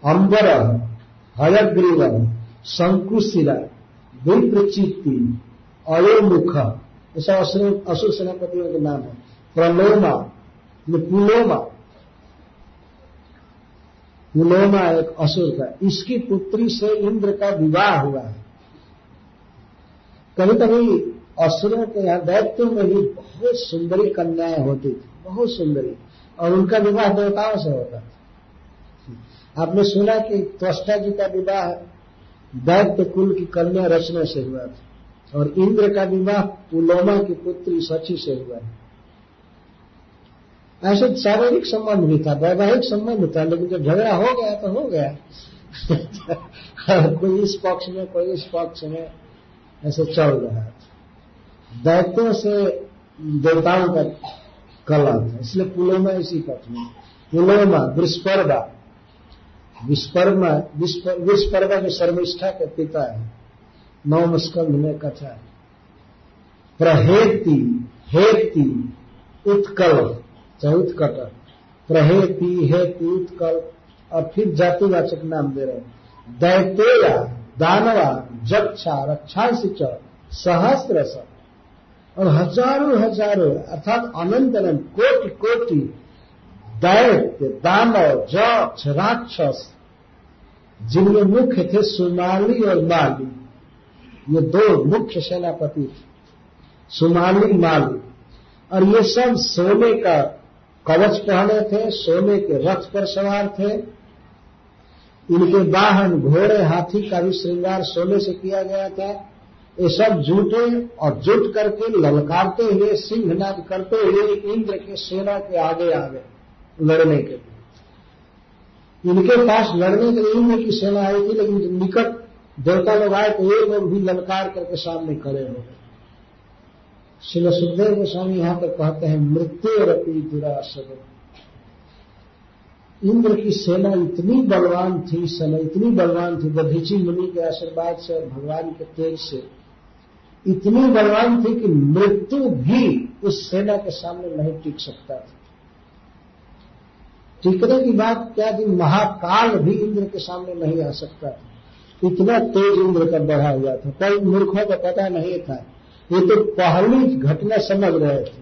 अंबर हयग्रीव शंकुशिरा विप्रचित्ति, अयोमुख। ऐसा असुर सेनापतियों के नाम है। प्रलोमा पुलोमा पुलोमा एक असुर का इसकी पुत्री से इंद्र का विवाह हुआ है। कभी कभी असुरों के यहाँ दैत्यों में भी बहुत सुंदरी कन्याएँ होती थी, बहुत सुंदरी। और उनका विवाह देवताओं से होता था। आपने सुना कि त्वष्टा जी का विवाह दैत्य कुल की कन्या रचना से हुआ था। और इंद्र का विवाह पुलोमा की पुत्री सची से हुआ है। ऐसे शारीरिक संबंध भी था, वैवाहिक संबंध था, लेकिन जब झगड़ा हो गया तो हो गया। (laughs) कोई इस पक्ष में, कोई इस पक्ष में, ऐसे चल रहा है। दैत्यों से देवताओं का कला था, इसलिए पुलोमा इसी पथ में। पुलोमा विस्पर्धा विस्पर्मा विस्पर्मा जो शर्मिष्ठा के पिता है नौ स्कंध में कथा है। प्रहेती, हेती उत्कल चाहे उत्कट प्रहेती हेती उत्कल और फिर जातिवाचक नाम दे रहे हैं। दैतेया, दानवा, जक्षा, रक्षांश सहस्त्र और हज़ारों हज़ारों, अर्थात अनंत अनंत, कोटि कोटि दैत्य, दानव, जक्ष, राक्षस, जिनमें मुख्य थे सुमाली और माली। ये दो मुख्य सेनापति थे, सुमाली, माली। और ये सब सोने का कवच पहने थे, सोने के रथ पर सवार थे। इनके वाहन घोड़े, हाथी का भी श्रृंगार सोने से किया गया था। ये सब जुटे और जुट करके ललकारते हुए सिंह नाद करते हुए इंद्र के सेना के आगे आ गए लड़ने के लिए। इनके पास लड़ने के लिए इंद्र की सेना आई थी, लेकिन निकट देवता लोग आए तो ये लोग भी ललकार करके सामने खड़े हो गए। शिव सुखदेव गोस्वामी यहाँ पर कहते हैं, मृत्यु रपी दुरासद। इंद्र की सेना इतनी बलवान थी समय इतनी बलवान थी, दधीची मुनि के आशीर्वाद से और भगवान के तेज से, इतनी बलवान थी कि मृत्यु भी उस सेना के सामने नहीं टिक सकता था। टिकने की बात क्या थी? महाकाल भी इंद्र के सामने नहीं आ सकता था। इतना तेज इंद्र का बढ़ा हुआ था। कई मूर्खों का पता नहीं था ये तो पहली घटना समझ रहे थे।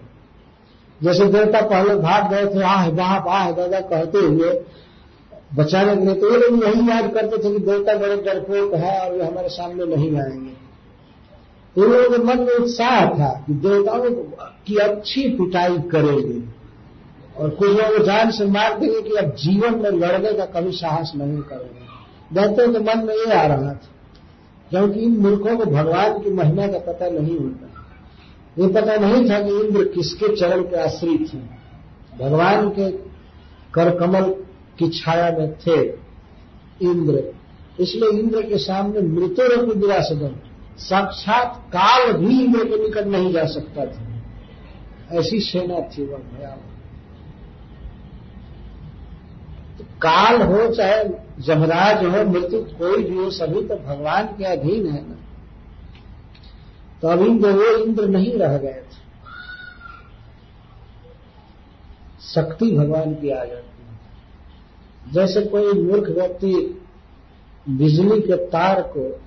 जैसे देवता पहले भाग गए थे, आह बाप आह, दादा कहते हुए, बचाने के लिए तो ये लोग यही याद करते थे कि देवता बड़े डरपोक है और वे हमारे सामने नहीं आएँगे। तो लोगों के मन में उत्साह था कि देवताओं की अच्छी पिटाई करेंगे और कुछ लोग जान से मार देंगे कि अब जीवन में लड़ने का कभी साहस नहीं करेंगे। दैत्यों के मन में ये आ रहा था। क्योंकि इन मूर्खों को भगवान की महिमा का पता नहीं होता। ये पता नहीं था कि इंद्र किसके चरण के आश्रित हैं। भगवान के करकमल की छाया में थे इंद्र। इसलिए इंद्र के सामने मृतो रखो विरासदन साक्षात काल भी इंद्र के निकट नहीं जा सकता था। ऐसी सेना थी वह भयावह। तो काल हो चाहे जमराज हो, मृत्यु कोई भी हो, सभी तो भगवान के अधीन है ना। तो अभी वो इंद्र नहीं रह गए थे। शक्ति भगवान की आ जाती है। जैसे कोई मूर्ख व्यक्ति बिजली के तार को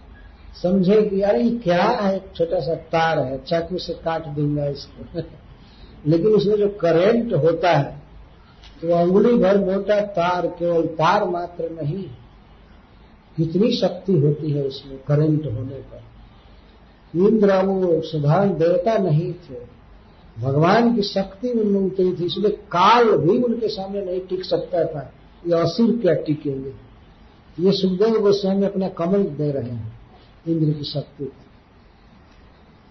समझे कि ये क्या है छोटा सा तार है, चाकू से काट दूँगा इसको। (laughs) लेकिन उसमें जो करंट होता है तो अंगुली भर मोटा तार केवल तार मात्र नहीं, कितनी शक्ति होती है उसमें करंट होने पर। इंद्र वो साधारण देवता नहीं थे। भगवान की शक्ति उनमें उतरी थी, इसलिए काल भी उनके सामने नहीं टिक सकता था। ये असुर क्या टिकेंगे? ये सुखदेव गोस्वामी अपना कमल दे रहे हैं, इंद्र की शक्ति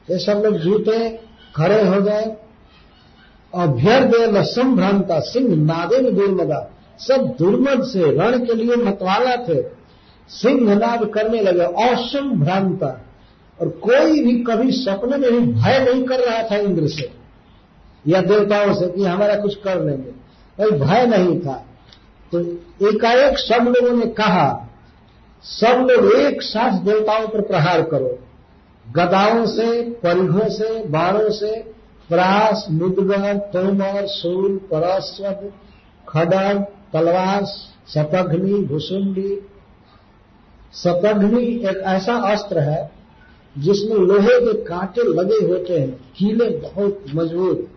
ये सब लोग झूठे, खड़े हो गए अभ्यर्दय लसम भ्रांता सिंह नादे में दुर्मदा। सब दुर्मद से रण के लिए मतवाला थे। सिंह नाद करने लगे, औसम भ्रांता। और कोई भी कभी सपने में भी भय नहीं कर रहा था इंद्र से। या देवताओं से कि हमारा कुछ कर लेंगे। कोई भय नहीं था। तो एकाएक सब लोगों ने कहा, सब लोग एक साथ देवताओं पर प्रहार करो। गदाओं से, परिघों से, बाणों से प्रास मुदगन तोमर सूल, परस्वद खडर तलवार सतघ्नि भुसुंडी। सतघ्नि एक ऐसा अस्त्र है जिसमें लोहे के कांटे लगे होते हैं, कीले बहुत मज़बूत।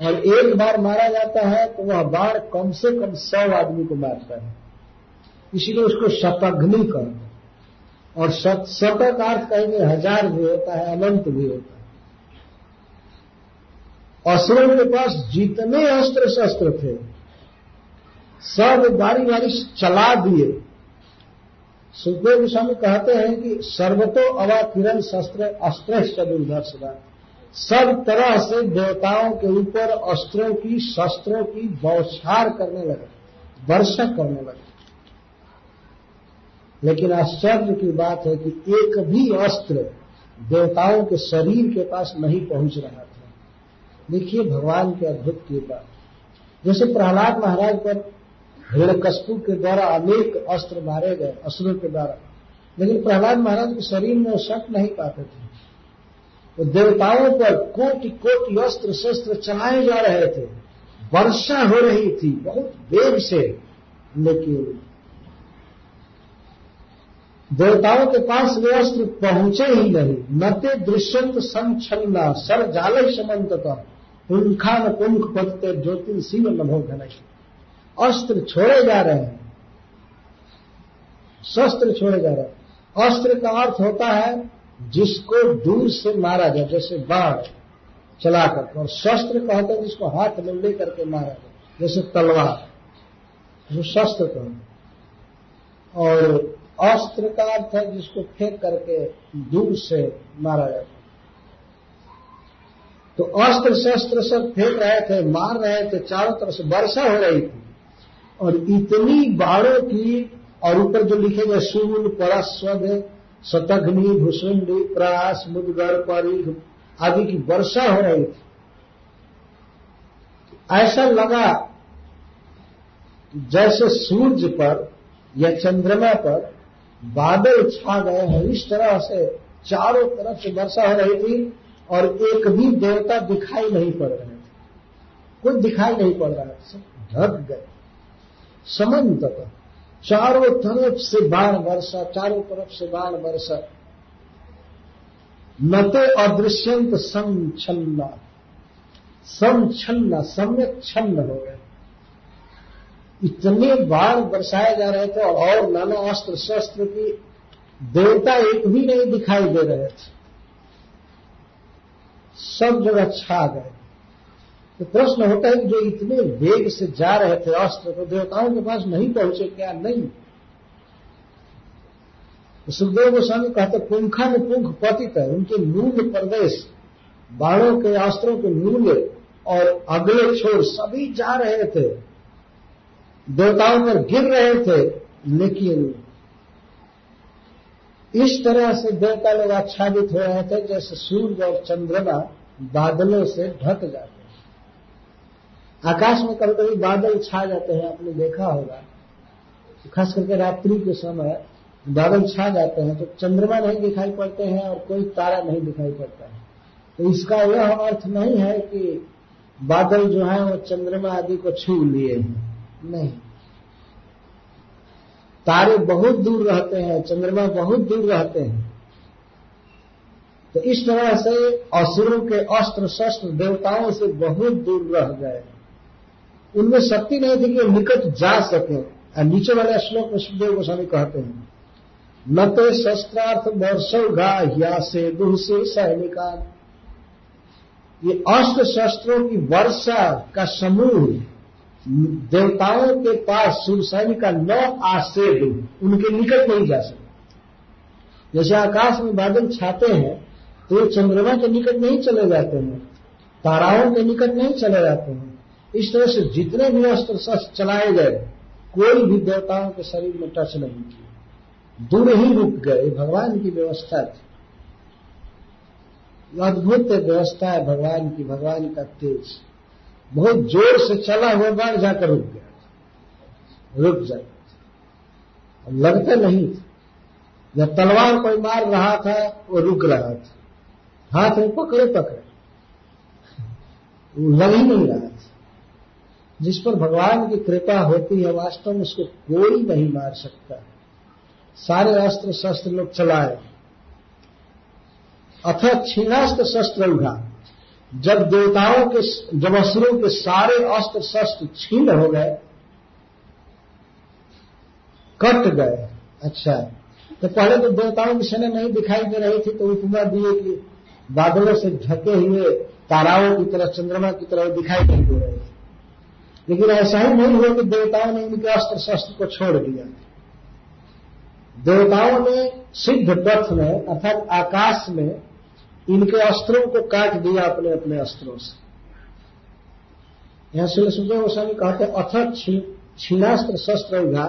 और एक बार मारा जाता है तो वह बाढ़ कम से कम सौ आदमी को मारता है। इसीलिए उसको शतघ्नि कहते और शतक अर्थ कहेंगे, हज़ार भी होता है, अनंत भी होता है। असुरों के पास जितने अस्त्र शस्त्र थे, सब बारी बारी चला दिए। सुखदेव गोस्वामी कहते हैं कि सर्वतो अवाकिरण शस्त्र अस्त्र दुर्धर्षदा। सब तरह से देवताओं के ऊपर अस्त्रों की, शस्त्रों की बौछार करने लगे, वर्षा करने लगे। लेकिन आश्चर्य की बात है कि एक भी अस्त्र देवताओं के शरीर के पास नहीं पहुँच रहा। देखिए भगवान के अद्भुत कृपा। जैसे प्रहलाद महाराज पर हिरण्यकशपु के द्वारा अनेक अस्त्र मारे गए, असुरों के द्वारा। लेकिन प्रहलाद महाराज के शरीर में वो शक नहीं पाते थे। वो देवताओं पर कोटि कोटि अस्त्र, शस्त्र चलाए जा रहे थे। वर्षा हो रही थी, बहुत वेग से। लेकिन देवताओं के पास वे अस्त्र पहुँचे ही नहीं। नते दृश्यंत संच्छन्ना सर जाल समत पुंखा न पुंख पदते ज्योति शिव नभो घन अस्त्र छोड़े जा रहे हैं। शस्त्र छोड़े जा रहे हैं। अस्त्र का अर्थ होता है, जिसको दूर से मारा जाए, जैसे बाढ़ चला करके, और शस्त्र कहते हैं, जिसको हाथ में ले करके मारा जाए, जैसे तलवार, जो शस्त्र कहते और अस्त्र का अर्थ है, जिसको फेंक करके दूर से मारा जाता तो अस्त्र शस्त्र सब फेंक रहे थे, मार रहे थे, चारों तरफ़ से वर्षा हो रही थी। और इतनी बाढ़ों की, और ऊपर जो लिखे गए सूल परस्वद शतघ्नि भूसुंडी प्रास मुदगर परिघ, आदि की वर्षा हो रही थी। ऐसा लगा जैसे सूर्य पर या चंद्रमा पर बादल छा गए हैं। इस तरह से चारों तरफ़ से वर्षा हो रही थी। और एक भी देवता दिखाई नहीं पड़ रहे थे कुछ दिखाई नहीं पड़ रहा था ढक गए। समन्तः चारों तरफ़ से बाढ़ वर्षा चारों तरफ़ से बाढ़ वर्षा नते अदृश्यंत समछन्ना समछन्ना सम्यक छन्न हो गए। इतने बाण बरसाए जा रहे थे और नाना अस्त्र शस्त्र की देवता एक भी नहीं दिखाई दे रहे थे। सब जगह छा गए। तो प्रश्न होता है कि जो इतने वेग से जा रहे थे अस्त्र तो देवताओं के पास नहीं पहुँचे क्या? नहीं। तो सुखदेव गोस्वामी कहते, पुंखा में पुंख पतित है, उनके मूल प्रदेश बाणों के अस्त्रों के मूल्य और अगले छोर सभी जा रहे थे। देवताओं पर गिर रहे थे लेकिन इस तरह से देवता लोग आच्छादित हो रहे थे, जैसे सूर्य और चंद्रमा बादलों से ढक जाते हैं। आकाश में कभी कभी बादल छा जाते हैं, आपने देखा होगा। खास करके रात्रि के समय बादल छा जाते हैं तो चंद्रमा नहीं दिखाई पड़ते हैं और कोई तारा नहीं दिखाई पड़ता है। तो इसका यह अर्थ नहीं है कि बादल जो है वो चंद्रमा आदि को छू लिए हैं। नहीं। तारे बहुत दूर रहते हैं, चंद्रमा बहुत दूर रहते हैं। तो इस तरह से असुरों के अस्त्र शस्त्र देवताओं से बहुत दूर रह गए। उनमें शक्ति नहीं थी कि निकट जा सके। नीचे वाले श्लोक में सुखदेव गोस्वामी कहते हैं, न तो शस्त्रार्थ वर्षौघा या से दुह से सैनिका। ये अस्त्र शस्त्रों की वर्षा का समूह देवताओं के पास सुरसैन का न आसेद उनके निकट नहीं जा सकते जैसे आकाश में बादल छाते हैं तो चंद्रमा के निकट नहीं चले जाते हैं, ताराओं के निकट नहीं चले जाते हैं। इस तरह से जितने भी अस्त्र शस्त्र चलाए गए, कोई भी देवताओं के शरीर में टच नहीं किया। दूर ही रुक गए भगवान की व्यवस्था थी। अद्भुत व्यवस्था है भगवान की, भगवान का तेज। बहुत ज़ोर से चला हुआ बाढ़ जाकर रुक गया रुक जाता लगता नहीं था। जब तलवार कोई मार रहा था, वो रुक रहा था। हाथ में पकड़े पकड़े। लग ही नहीं रहा था। जिस पर भगवान की कृपा होती है, वास्तव में उसको कोई नहीं मार सकता। सारे अस्त्र शस्त्र लोग चलाए। अथवा क्षीणास्त्र शस्त्र उठा। जब देवताओं के जब असुरों के सारे अस्त्र शस्त्र छीन हो गए, कट गए। अच्छा। तो पहले तो देवताओं की सेना नहीं दिखाई दे रही थी तो उपमा दिए कि बादलों से ढके हुए ताराओं की तरह, चंद्रमा की तरह दिखाई नहीं दे रहे थे। लेकिन ऐसा ही नहीं हुआ कि देवताओं ने इनके अस्त्र शस्त्र को छोड़ दिया। देवताओं ने सिद्ध पथ में, अर्थात आकाश में इनके अस्त्रों को काट दिया अपने अपने अस्त्रों से। यहाँ श्री सुखदेव गोस्वामी कहते अथ क्षीणास्त्र शस्त्र उघा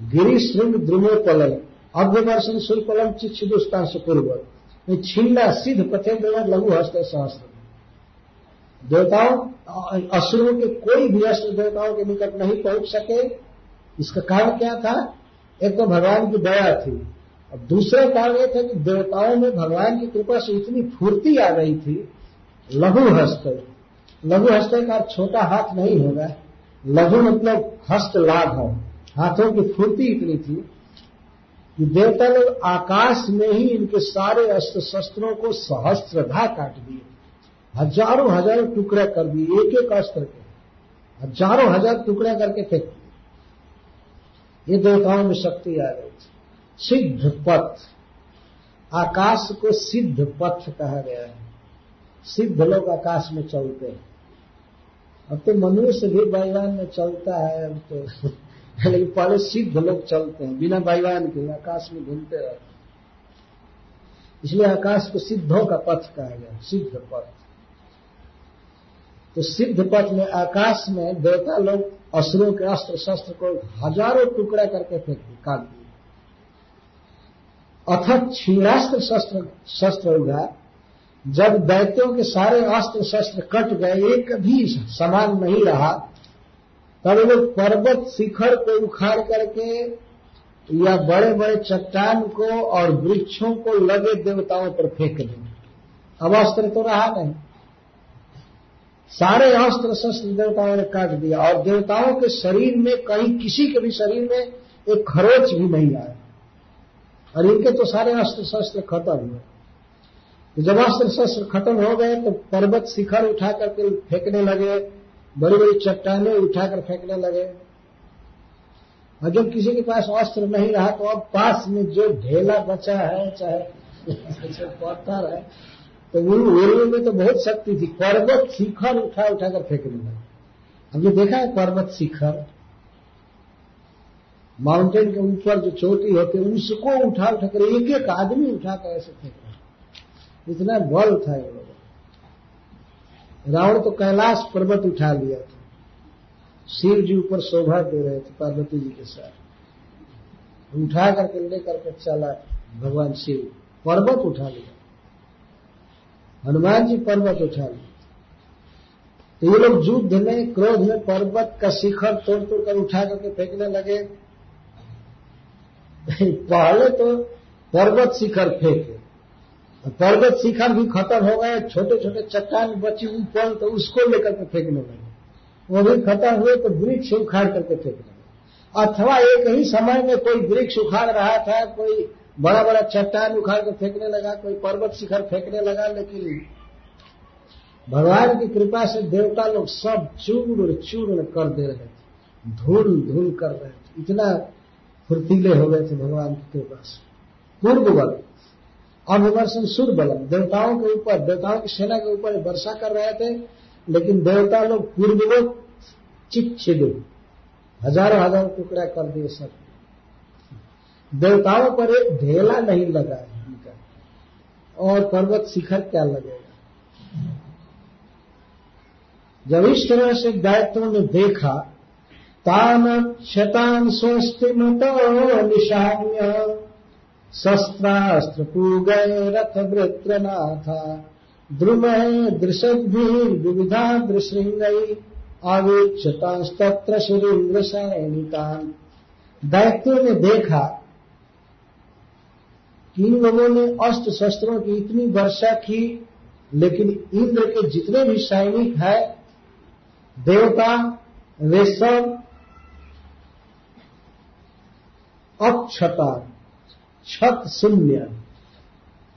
गिरी श्रृंग द्रुमोपलय। अग्रवर्षण शुल्पलम चिच्छिदुस्तान से पूर्व छिन्ना सिद्ध पथे पथेन्द्र लघु हस्त सहस्त्र देवताओं असुरों के कोई भी अस्त्र देवताओं के निकट नहीं पहुँच सके। इसका कारण क्या था? एक तो भगवान की दया थी। अब दूसरा कारण यह था कि देवताओं में भगवान की कृपा से इतनी फूर्ति आ गई थी, लघु हस्त। लघु हस्त का छोटा हाथ नहीं होगा, लघु मतलब हस्त लाभ हो। हाथों की फूर्ति इतनी थी कि देवता लोग आकाश में ही इनके सारे अस्त्र शस्त्रों को सहस्त्रधा काट दिए। हज़ारों हज़ारों टुकड़े कर दिए, एक एक अस्त्र के। हज़ारों हज़ार टुकड़े करके फेंक दिए। ये देवताओं में शक्ति आ गई थी। सिद्ध पथ आकाश को सिद्ध पथ कहा गया है। सिद्ध लोग आकाश में चलते हैं। अब तो मनुष्य भी बाईवान में चलता है, अब तो (laughs) लेकिन पहले सिद्ध लोग चलते हैं, बिना बाईवान के आकाश में घूमते रहते हैं। इसलिए आकाश को सिद्धों का पथ कहा गया सिद्ध पथ तो सिद्ध पथ में आकाश में देवता लोग, असुरों के अस्त्र शस्त्र को हज़ारों टुकड़ा करके फेंक काट दिए अथक क्षीणास्त्र शस्त्र शस्त्र उगा जब दैत्यों के सारे अस्त्र शस्त्र कट गए, एक भी समान नहीं रहा, तब लोग पर्वत शिखर को उखाड़ करके या बड़े बड़े चट्टान को और वृक्षों को लगे देवताओं पर फेंक दें अब अस्त्र तो रहा नहीं। सारे अस्त्र शस्त्र देवताओं ने काट दिया और देवताओं के शरीर में कहीं किसी के भी शरीर में एक खरोच भी नहीं आया। और इनके तो सारे अस्त्र शस्त्र खत्म हुए। तो जब अस्त्र शस्त्र खत्म हो गए तो पर्वत शिखर उठा करके फेंकने लगे बड़ी बड़ी चट्टाने उठाकर फेंकने लगे। और जब किसी के पास अस्त्र नहीं रहा तो अब पास में जो ढेला बचा है, चाहे पत्थर है तो उन में तो बहुत शक्ति थी। पर्वत शिखर उठा उठाकर फेंकने लगे। हमने देखा है पर्वत शिखर। माउंटेन के ऊपर जो चोटी होती है, उसको उठा उठा कर एक एक आदमी उठा कर ऐसे फेंक रहा इतना बल था ये लोगों रावण तो कैलाश पर्वत उठा लिया था। शिव जी ऊपर शोभा दे रहे थे पार्वती जी के साथ। उठा करके लेकर के चला भगवान शिव। पर्वत उठा लिया। हनुमान जी पर्वत उठा लिया तो ये लोग युद्ध में, क्रोध में पर्वत का शिखर तोड़ तोड़ कर उठा करके फेंकने लगे। पहले तो पर्वत शिखर फेंके। पर्वत शिखर भी खत्म हो गए छोटे छोटे चट्टान बची ऊपर तो उसको लेकर के फेंकने लगे। वो भी खत्म हुए तो वृक्ष उखाड़ करके फेंकने लगे। अथवा एक ही समय में कोई वृक्ष उखाड़ रहा था, कोई बड़ा बड़ा चट्टान उखाड़ कर फेंकने लगा, कोई पर्वत शिखर फेंकने लगा, लेकिन भगवान की कृपा से देवता लोग सब चूर्ण चूर्ण कर दे रहे थे धूल धूल कर रहे थे। इतना फुर्तीले हो गए थे भगवान की कृपा से पूर्व बल अभिवर्षण सुर बल देवताओं के ऊपर, देवताओं की सेना के ऊपर वर्षा कर रहे थे, लेकिन देवता लोग पूर्ववत चिच्छिद। हज़ारों हज़ारों टुकड़ा कर दिए सब। देवताओं पर एक ढेला नहीं लगा है उनका। और पर्वत शिखर क्या लगेगा? जब इस तरह से दायित्वों ने देखा तान शतान स्वस्ति मत निशान्य शस्त्रास्त्र पूगय रथ वृत्रनाथा द्रुम दृशद्भिर्विविधा दृशृंगई आवेक्षतास्तत्र सुरेन्द्र सैनितान दायित्व ने देखा कि इन लोगों ने अस्त्र शस्त्रों की इतनी वर्षा की, लेकिन इंद्र के जितने भी सैनिक है, देवता, वे सब अक्षता छत शून्य।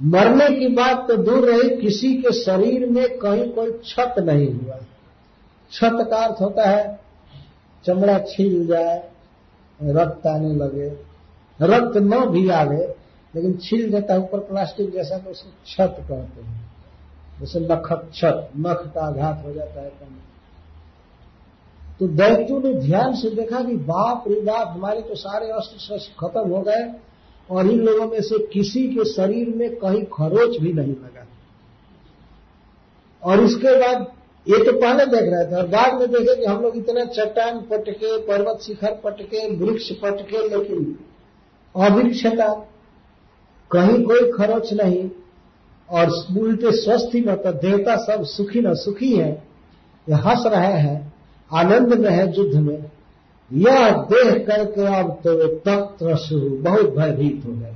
मरने की बात तो दूर रही, किसी के शरीर में कहीं कोई छत नहीं हुआ। छत का अर्थ होता है, चमड़ा छील जाए, रक्त आने लगे। रक्त न भी आवे, लेकिन छील देता है, ऊपर प्लास्टिक जैसा तो उसको छत कहते हैं। जैसे नखत छत नख का आघात हो जाता है कम तो दैत्यों ने ध्यान से देखा कि बाप रे बाप, हमारे तो सारे अस्त्र शस्त्र खत्म हो गए और इन लोगों में से किसी के शरीर में कहीं खरोच भी नहीं लगा। और उसके बाद ये तो पहले देख रहे थे और बाद में देखे कि हम लोग इतना चट्टान पटके, पर्वत शिखर पटके, वृक्ष पटके, लेकिन अभिक्षता कहीं कोई खरोच नहीं। और उल्टे स्वस्थ ही मतलब देवता सब सुखी न सुखी है, ये हंस रहे हैं। आनंद में है युद्ध में। यह देख करके अब तो वे तत्व शुरू बहुत भयभीत हो गए।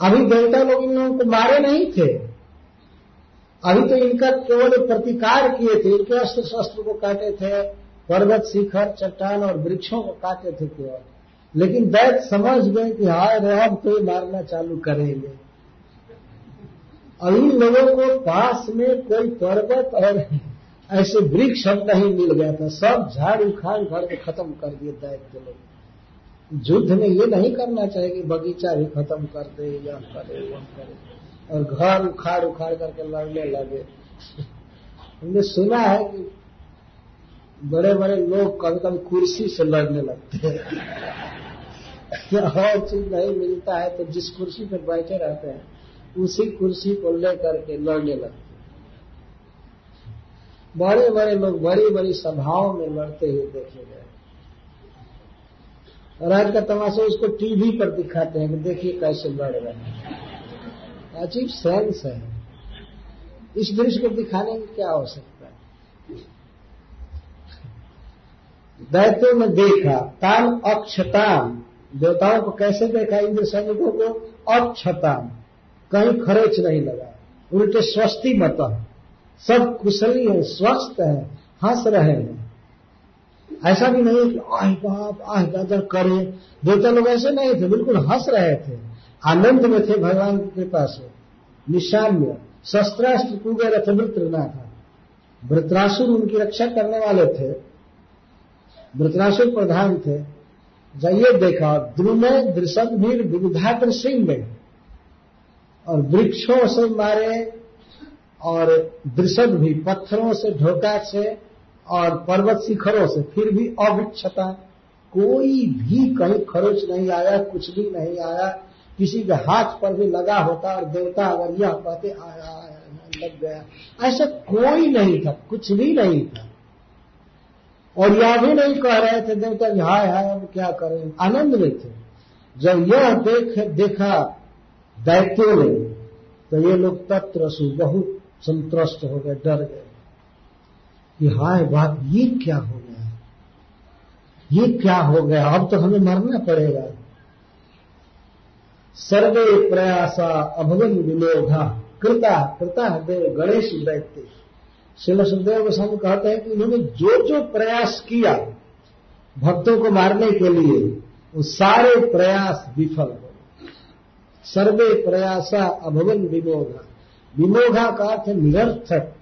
अभी देवता लोग इन लोगों को मारे नहीं थे। अभी तो इनका केवल प्रतिकार किए थे। इनके अस्त्र शस्त्र को काटे थे, पर्वत, शिखर, चट्टान और वृक्षों को काटे थे केवल। लेकिन दैत समझ गए कि हाय रे, अब तो ये मारना चालू करेंगे। और इन लोगों को पास में कोई पर्वत और ऐसे वृक्ष हम नहीं मिल गया था। सब झाड़ उखाड़ उखाड़ के खत्म कर दिए दैत्य लोग। युद्ध में ये नहीं करना चाहिए कि बगीचा भी खत्म कर दे या करे वह करे। और घर उखाड़ उखाड़ करके लड़ने लगे। हमने सुना है कि बड़े बड़े लोग कभी कभी कुर्सी से लड़ने लगते हैं। और चीज़ नहीं मिलता है तो जिस कुर्सी पर बैठे रहते हैं, उसी कुर्सी को लेकर के लड़ने लगते बड़े बड़े लोग बड़ी बड़ी सभाओं में लड़ते हुए देखे गए। आज का तमाशा उसको टीवी पर दिखाते हैं कि देखिए कैसे लड़ रहे हैं। अजीब सेंस है। इस दृश्य को दिखाने की क्या आवश्यकता है? दैत्यों में देखा तान अक्षताम। देवताओं को कैसे देखा? इंद्र सैनिकों को अक्षताम। कहीं खरोच नहीं लगा। उल्टे स्वस्ति मत सब कुशली है, स्वस्थ है, हंस रहे हैं। ऐसा भी नहीं कि, आह बाप, आह दादा, करे। देवता लोग ऐसे नहीं थे, बिल्कुल हंस रहे थे। आनंद में थे भगवान की कृपा से निशान्य, शस्त्रास्त्र पूगे रथ वृत्रना था वृत्रासुर उनकी रक्षा करने वाले थे। वृत्रासुर प्रधान थे। जाइए देखा, द्रुमय दृषद भीर विविधा सिंह। में और वृक्षों से मारे और दृषद भी पत्थरों से, ढोका से और पर्वत शिखरों से फिर भी अभिक्षता कोई भी कहीं खरोच नहीं आया, कुछ भी नहीं आया। किसी के हाथ पर भी लगा होता और देवता अगर यह कहते, आया लग गया। ऐसा कोई नहीं था, कुछ भी नहीं था। और यह भी नहीं कह रहे थे, देवता हाय हाय, अब क्या करें? आनंद में थे। जब यह देख, देखा दैत्यों ने तो ये लोग तत्र बहुत संतुष्ट हो गए, डर गए। कि हाय बात ये क्या हो गया? ये क्या हो गया? अब तो हमें मरना पड़ेगा। सर्वे प्रयासा अभवन विलोघा कृता कृता देव गणेश दैत्य शिल सुखदेव गोस्वामी कहते हैं कि उन्होंने जो जो प्रयास किया भक्तों को मारने के लिए, वो सारे प्रयास विफल हो सर्वे प्रयासा अभवन विमोघा विमोघा का अर्थ निरर्थक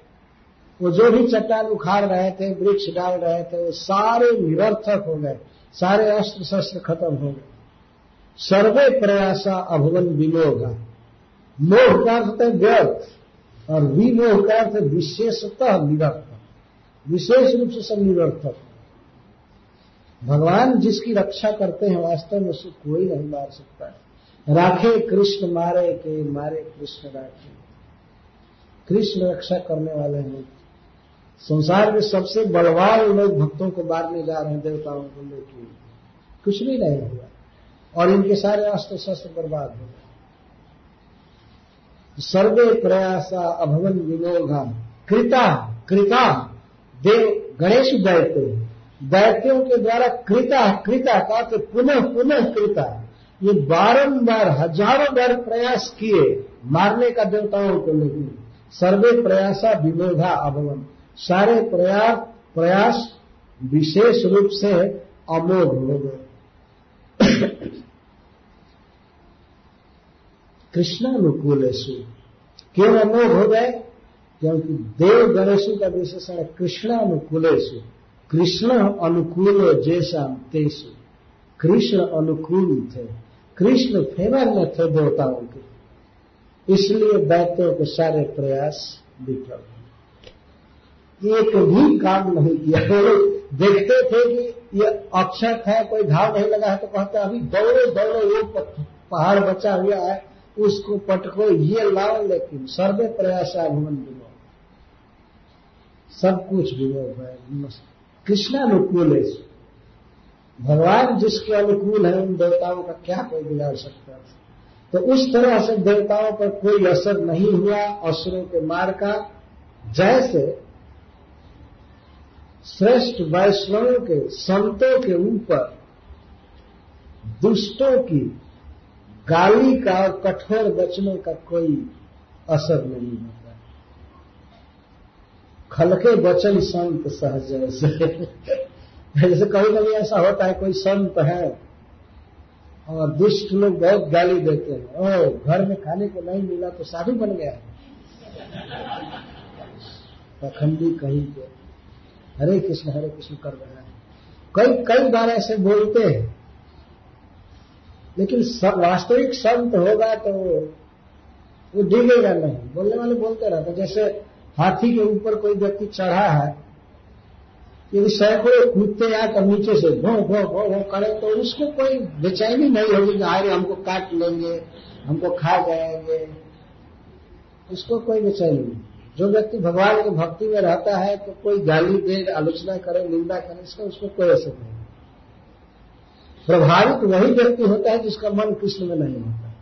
वो जो भी चट्टान उखाड़ रहे थे, वृक्ष डाल रहे थे, वो सारे निरर्थक हो गए। सारे अस्त्र शस्त्र खत्म हो गए। सर्वे प्रयासा अभवन विमोघा मोह का अर्थ है व्यर्थ, और विमोह का अर्थ विशेषतः निरर्थक विशेष रूप से सब निरर्थक भगवान जिसकी रक्षा करते हैं वास्तव में उसे कोई नहीं मार सकता। है राखे कृष्ण मारे के, मारे कृष्ण राखे। कृष्ण रक्षा करने वाले हैं। संसार में सबसे बलवान लोग भक्तों को मारने जा रहे हैं, देवताओं को लेकर कुछ भी नहीं हुआ। और इनके सारे अस्त्र शस्त्र बर्बाद हो गए। सर्वे प्रयासा अभवन विनोघा कृता कृता, देव गणेश दैत्य दैत्यों के द्वारा कृता कृता का तो पुनः पुनः कृता। ये बारंबार, हज़ारों बार प्रयास किए, मारने का देवताओं को लेकिन सर्वे प्रयासा विनोधा अभवन। सारे प्रयास प्रयास विशेष रूप से अमोघ हो गए। (coughs) कृष्णानुकूलेशु। क्यों अमोघ हो गए? क्योंकि देव गणेशु का विशेषण कृष्णानुकूलेशु। कृष्ण अनुकूल जैसा तेसु। कृष्ण अनुकूल थे। कृष्ण फेवर में थे देवताओं के। इसलिए दैत्यों के सारे प्रयास विफल एक भी काम नहीं किया। देखते थे कि ये अक्षर है कोई घाव नहीं लगा है तो कहते अभी दौड़ो दौड़ो वो पहाड़ बचा हुआ है, उसको पटको, ये लाओ, लेकिन सर्वे प्रयास भुवन विमोह सब कुछ विमोह है कृष्णानुकूल है भगवान जिसके अनुकूल है, उन देवताओं का क्या कोई बिगाड़ सकता है? तो उस तरह से देवताओं पर कोई असर नहीं हुआ, असुरों के मार का। जैसे श्रेष्ठ वैष्णवों के संतों के ऊपर दुष्टों की गाली का और कठोर बचने का कोई असर नहीं होता। खलके वचन संत सहज (laughs) जैसे जैसे कभी कभी ऐसा होता है कोई संत है और दुष्ट लोग बहुत गाली देते हैं। ओ, घर में खाने को नहीं मिला तो साधु बन गया। है पखंडी कहीं के। हरे कृष्ण हरे कृष्ण कर रहा है। कई कई बार ऐसे बोलते हैं। लेकिन वास्तविक संत होगा तो वो डिगेगा नहीं। बोलने वाले बोलते रहते जैसे हाथी के ऊपर कोई व्यक्ति चढ़ा है यदि सैकड़ों कूदते आकर नीचे से भो भो भो भो करे तो उसको कोई बेचैनी नहीं होगी कि आए, हमको काट लेंगे, हमको खा जाएँगे। उसको कोई बेचैनी नहीं। जो व्यक्ति भगवान की भक्ति में रहता है तो कोई गाली दे आलोचना करे, निंदा करे, इसका उसको कोई असर नहीं। प्रभावित वही व्यक्ति होता है जिसका मन कृष्ण में नहीं होता।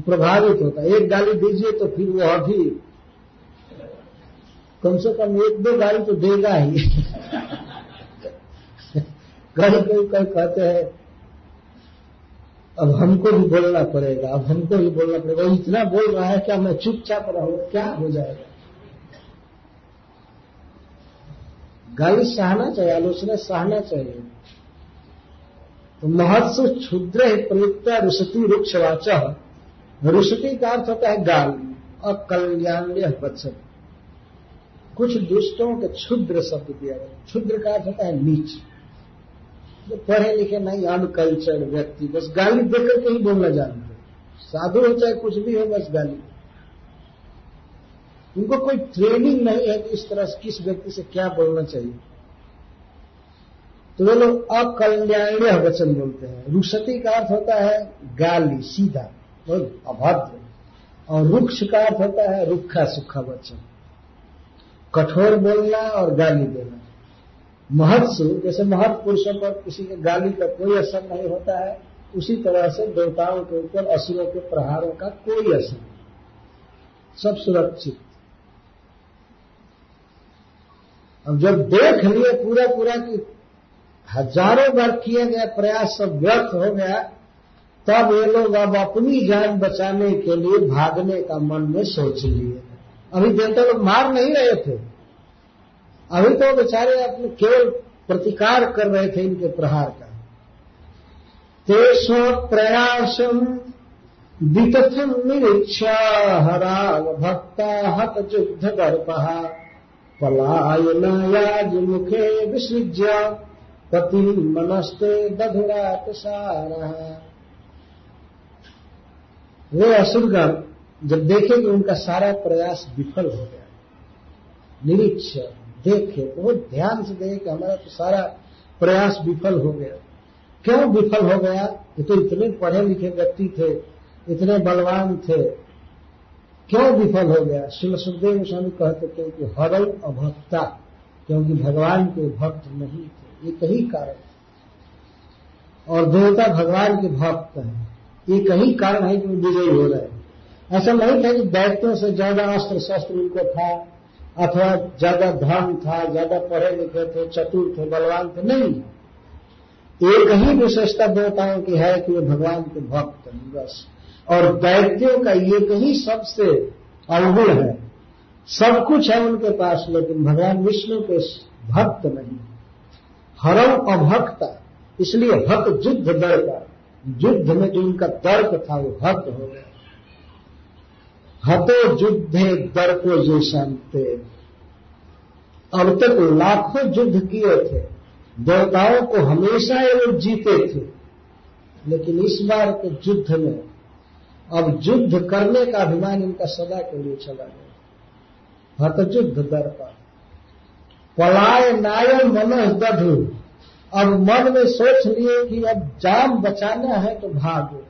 प्रभावित होता है। एक गाली दीजिए तो फिर वो अभी कम से कम एक दो गाली तो देगा ही। कहीं कोई कहीं कहते हैं, अब हमको भी बोलना पड़ेगा, अब हमको भी बोलना पड़ेगा। वो इतना बोल रहा है, क्या मैं चुपचाप रहूँ? क्या हो जाएगा? गाली सहना चाहिए, आलोचना सहना चाहिए। तो महत्व क्षुद्र प्रयुक्त रुषति रुक्षवाच। रुषति का अर्थ होता है गाल अकल्याण्य वचन कुछ दुष्टों के क्षुद्र शब्द दिया गया। क्षुद्र का अर्थ होता है नीच। जो पढ़े लिखे नहीं अनकल्चर्ड व्यक्ति, बस गाली देकर के ही बोलना जानते साधु हो चाहे कुछ भी हो, बस गाली। उनको कोई ट्रेनिंग नहीं है कि इस तरह से किस व्यक्ति से क्या बोलना चाहिए। तो वे लोग अकल्याण्य वचन बोलते हैं। रुषति का अर्थ होता है गाली, सीधा अभद्र। और रुक्ष का अर्थ होता है रुखा सुखा वचन। कठोर बोलना और गाली देना महत्सु, जैसे महत्व पुरुषों पर किसी के गाली का कोई असर नहीं होता है, उसी तरह से देवताओं के ऊपर, असुरों के प्रहारों का कोई असर नहीं। सब सुरक्षित। अब जब देख लिए पूरा पूरा कि हज़ारों बार किए गए प्रयास सब व्यर्थ हो गया, तब ये लोग अब अपनी जान बचाने के लिए भागने का मन में सोच लिए। अभी देवता लोग मार नहीं रहे थे। अभी तो बेचारे अपने केवल प्रतिकार कर रहे थे इनके प्रहार का। तेषो प्रयासम वितथम निरीक्षा हराग भक्ता हत युद्ध दर्पहा पलायनायाज मुखे विसृज्य पति मनस्ते दधुरात सारा वे असुरगण जब देखे कि उनका सारा प्रयास विफल हो गया। निरीक्ष, देखे बहुत ध्यान से देखे कि हमारा तो सारा प्रयास विफल हो गया। क्यों विफल हो गया? ये तो इतने पढ़े लिखे व्यक्ति थे, इतने बलवान थे। क्यों विफल हो गया? शिव सुखदेव गोस्वामी कहते थे कि हरल अभक्ता, क्योंकि भगवान के भक्त नहीं थे। एक ही कारण और देवता भगवान के भक्त हैं। एक ही कारण है कि वो विजयी हो रहे ऐसा नहीं था कि दैत्यों से ज़्यादा अस्त्र शस्त्र उनको था, अथवा ज़्यादा धन था, ज़्यादा पढ़े लिखे थे, चतुर थे, बलवान थे, नहीं। एक ही विशेषता देवताओं की है कि वे भगवान के भक्त हैं, बस। और दैत्यों का एक ही सबसे अवगुण है। सब कुछ है उनके पास, लेकिन भगवान विष्णु के भक्त नहीं। हरम अभक्ता, इसलिए हक, युद्ध दर का। युद्ध में जो उनका तर्क था, वो हत हो गया। हतो युद्धे दर को जो शांते। अब तक लाखों युद्ध किए थे, देवताओं को हमेशा ये लोग जीते थे। लेकिन इस बार के युद्ध में, अब युद्ध करने का अभिमान इनका सदा के लिए चला गया। हत युद्ध दर पर। पलाय नाय मन दधु। अब मन में सोच लिए कि अब जान बचाना है तो भागो।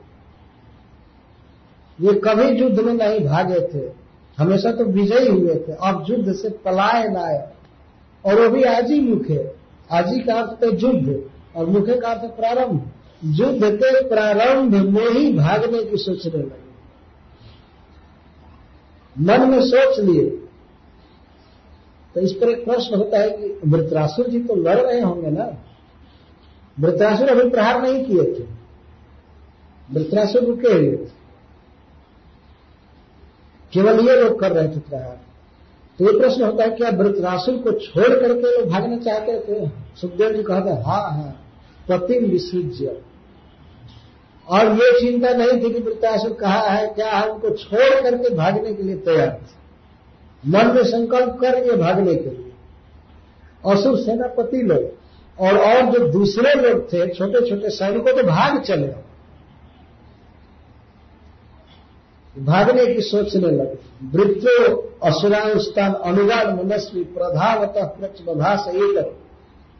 ये कभी युद्ध में नहीं भागे थे। हमेशा तो विजयी हुए थे। अब युद्ध से पलाय नाय और वो भी आज मुखे। आजी का अर्थ है युद्ध। और मुखे का अर्थ प्रारंभ। युद्ध के प्रारंभ में ही भागने की सोचने लगे। मन में सोच लिए। तो इस पर एक प्रश्न होता है कि वृत्रासुर जी तो लड़ रहे होंगे ना? वृत्रासुर अभी प्रहार नहीं किए थे। वृत्रासुर रुके हुए थे। केवल ये लोग कर रहे थे प्रहार। तो ये प्रश्न होता है, क्या वृत्रासुर को छोड़ करके लोग भागना चाहते थे सुखदेव जी कहते हैं हाँ प्रतिम विसृज्य। और ये चिंता नहीं थी कि वृत्तासुर कहा है, क्या है, उनको छोड़ करके भागने के लिए तैयार थे। मन में संकल्प कर लिए भागने के लिए। असुर सेनापति लोग, और और जो दूसरे लोग थे छोटे छोटे सैनिकों तो भाग चले भागने की सोचने लगे। वृत्तो असुरानुष्ठान अनुगान मनस्वी प्रधावत प्रच बधा से एक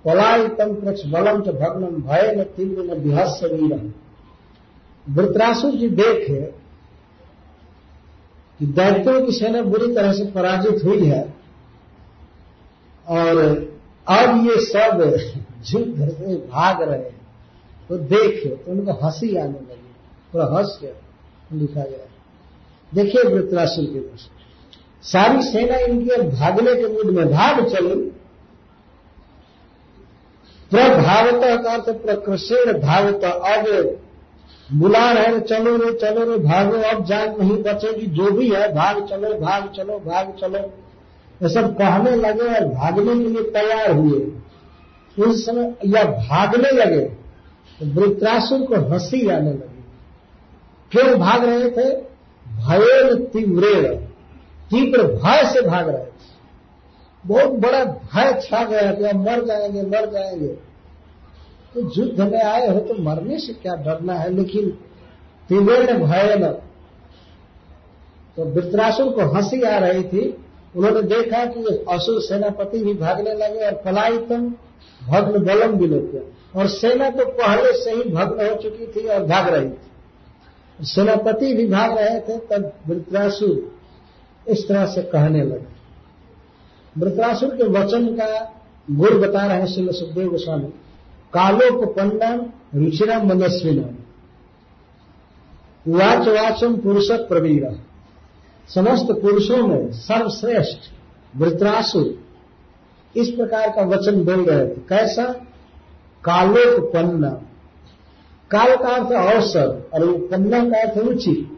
पलायितम प्रच बलम च भग्नम भय न तीव्र न विहस वीरम वृत्रासुर जी देखे कि दैत्यों की सेना बुरी तरह से पराजित हुई है और अब ये सब युद्ध से भाग रहे हैं। तो देखे तो उनको हँसी आने लगी। थोड़ा हंस के लिखा गया। देखिए वृत्रासुर के प्रश्न सारी सेना इनकी भागने के मूड में भाग चली। प्रभावत का अर्थ प्रकृषेण धावत। अब बुला रहे चलो रे चलो रे, भागो, अब जान नहीं बचेगी, जो भी है, भाग चलो भाग चलो भाग चलो। ये सब कहने लगे और भागने के लिए तैयार हुए। उस समय या भागने लगे तो वृत्रासुर को हँसी आने लगी। क्यों भाग रहे थे? भयन तीव्र तीव्र भय से भाग रहे थे बहुत बड़ा भय छा गया कि अब मर जाएँगे मर जाएँगे। तो युद्ध में आए हो तो मरने से क्या डरना है? लेकिन तीव्र भयन। तो वृत्रासुर को हँसी आ रही थी। उन्होंने देखा कि असुर सेनापति भी भागने लगे और पलायितम भग्न बलम लोग और सेना तो पहले से ही भग्न हो चुकी थी और भाग रही थी। सेनापति भी भाग रहे थे, तब वृत्रासुर इस तरह से कहने लगे। वृत्रासुर के वचन का गुण बता रहे हैं श्री सुखदेव गोस्वामी। कालोपन्नम रुचिरा मनस्विनम। वाच वाचम पुरुष प्रवीण। समस्त पुरुषों में सर्वश्रेष्ठ वृत्रासुर। इस प्रकार का वचन बोल रहे थे। कैसा? कालोपन्न काल का अर्थ अवसर, और उपन्ना का अर्थ उचित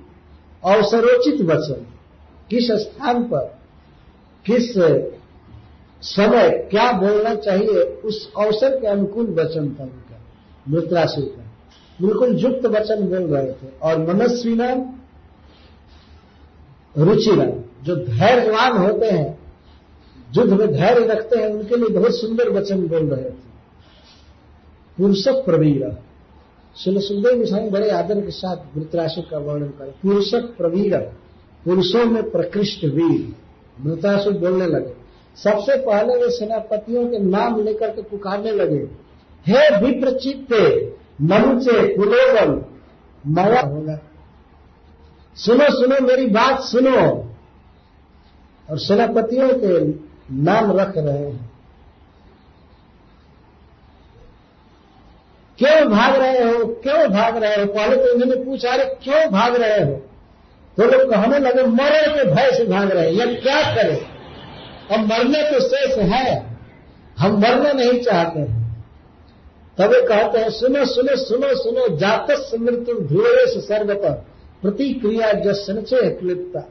अवसरोचित वचन, किस स्थान पर, किस समय क्या बोलना चाहिए, उस अवसर के अनुकूल वचन था उनका मृत्रासुर का बिल्कुल युक्त वचन बोल रहे थे, और मनस्वी नाम रुचिराम जो धैर्यवान होते हैं, युद्ध में धैर्य रखते हैं, उनके लिए बहुत सुंदर वचन बोल रहे थे। पुरुष प्रवीर शिल सुखदेव गोस्वामी बड़े आदर के साथ वृतराशि का वर्णन करें। पुरुषक प्रवीर पुरुषों में प्रकृष्ट वीर। मृतासुर बोलने लगे। सबसे पहले वे सेनापतियों के नाम लेकर के पुकारने लगे। हे विप्रचित्ते मनुचे कुलोबल माया होगा। सुनो सुनो, मेरी बात सुनो। और सेनापतियों के नाम रख रहे हैं। क्यों भाग रहे हो? क्यों भाग रहे हो? पहले तो इन्होंने पूछा, अरे, क्यों भाग रहे हो? तो लोग कहने लगे, मरे के भय से भाग रहे हैं। या क्या करें? अब मरने तो शेष है। हम मरना नहीं चाहते हैं। तब वे कहते हैं, सुनो सुनो सुनो सुनो जात मृत्यु ध्रुवेश सर्वत। प्रतिक्रिया जसन से क्लिप्ता।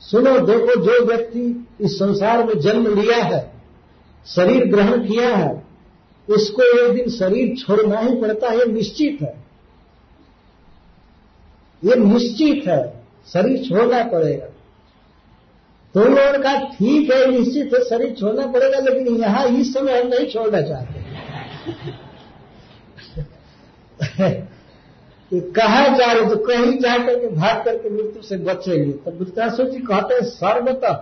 सुनो, देखो, जो व्यक्ति इस संसार में जन्म लिया है, शरीर ग्रहण किया है उसको एक दिन शरीर छोड़ना ही पड़ता है निश्चित है। ये निश्चित है, शरीर छोड़ना पड़ेगा। तो उन्होंने कहा ठीक है, निश्चित है, शरीर छोड़ना पड़ेगा, लेकिन यहाँ इस समय हम नहीं छोड़ना चाहते। (laughs) कि कहा जा रहे तो कहीं जा करके भाग करके मृत्यु से बचेंगे। तो वृत्तासुर जी कहते हैं, सर्वतः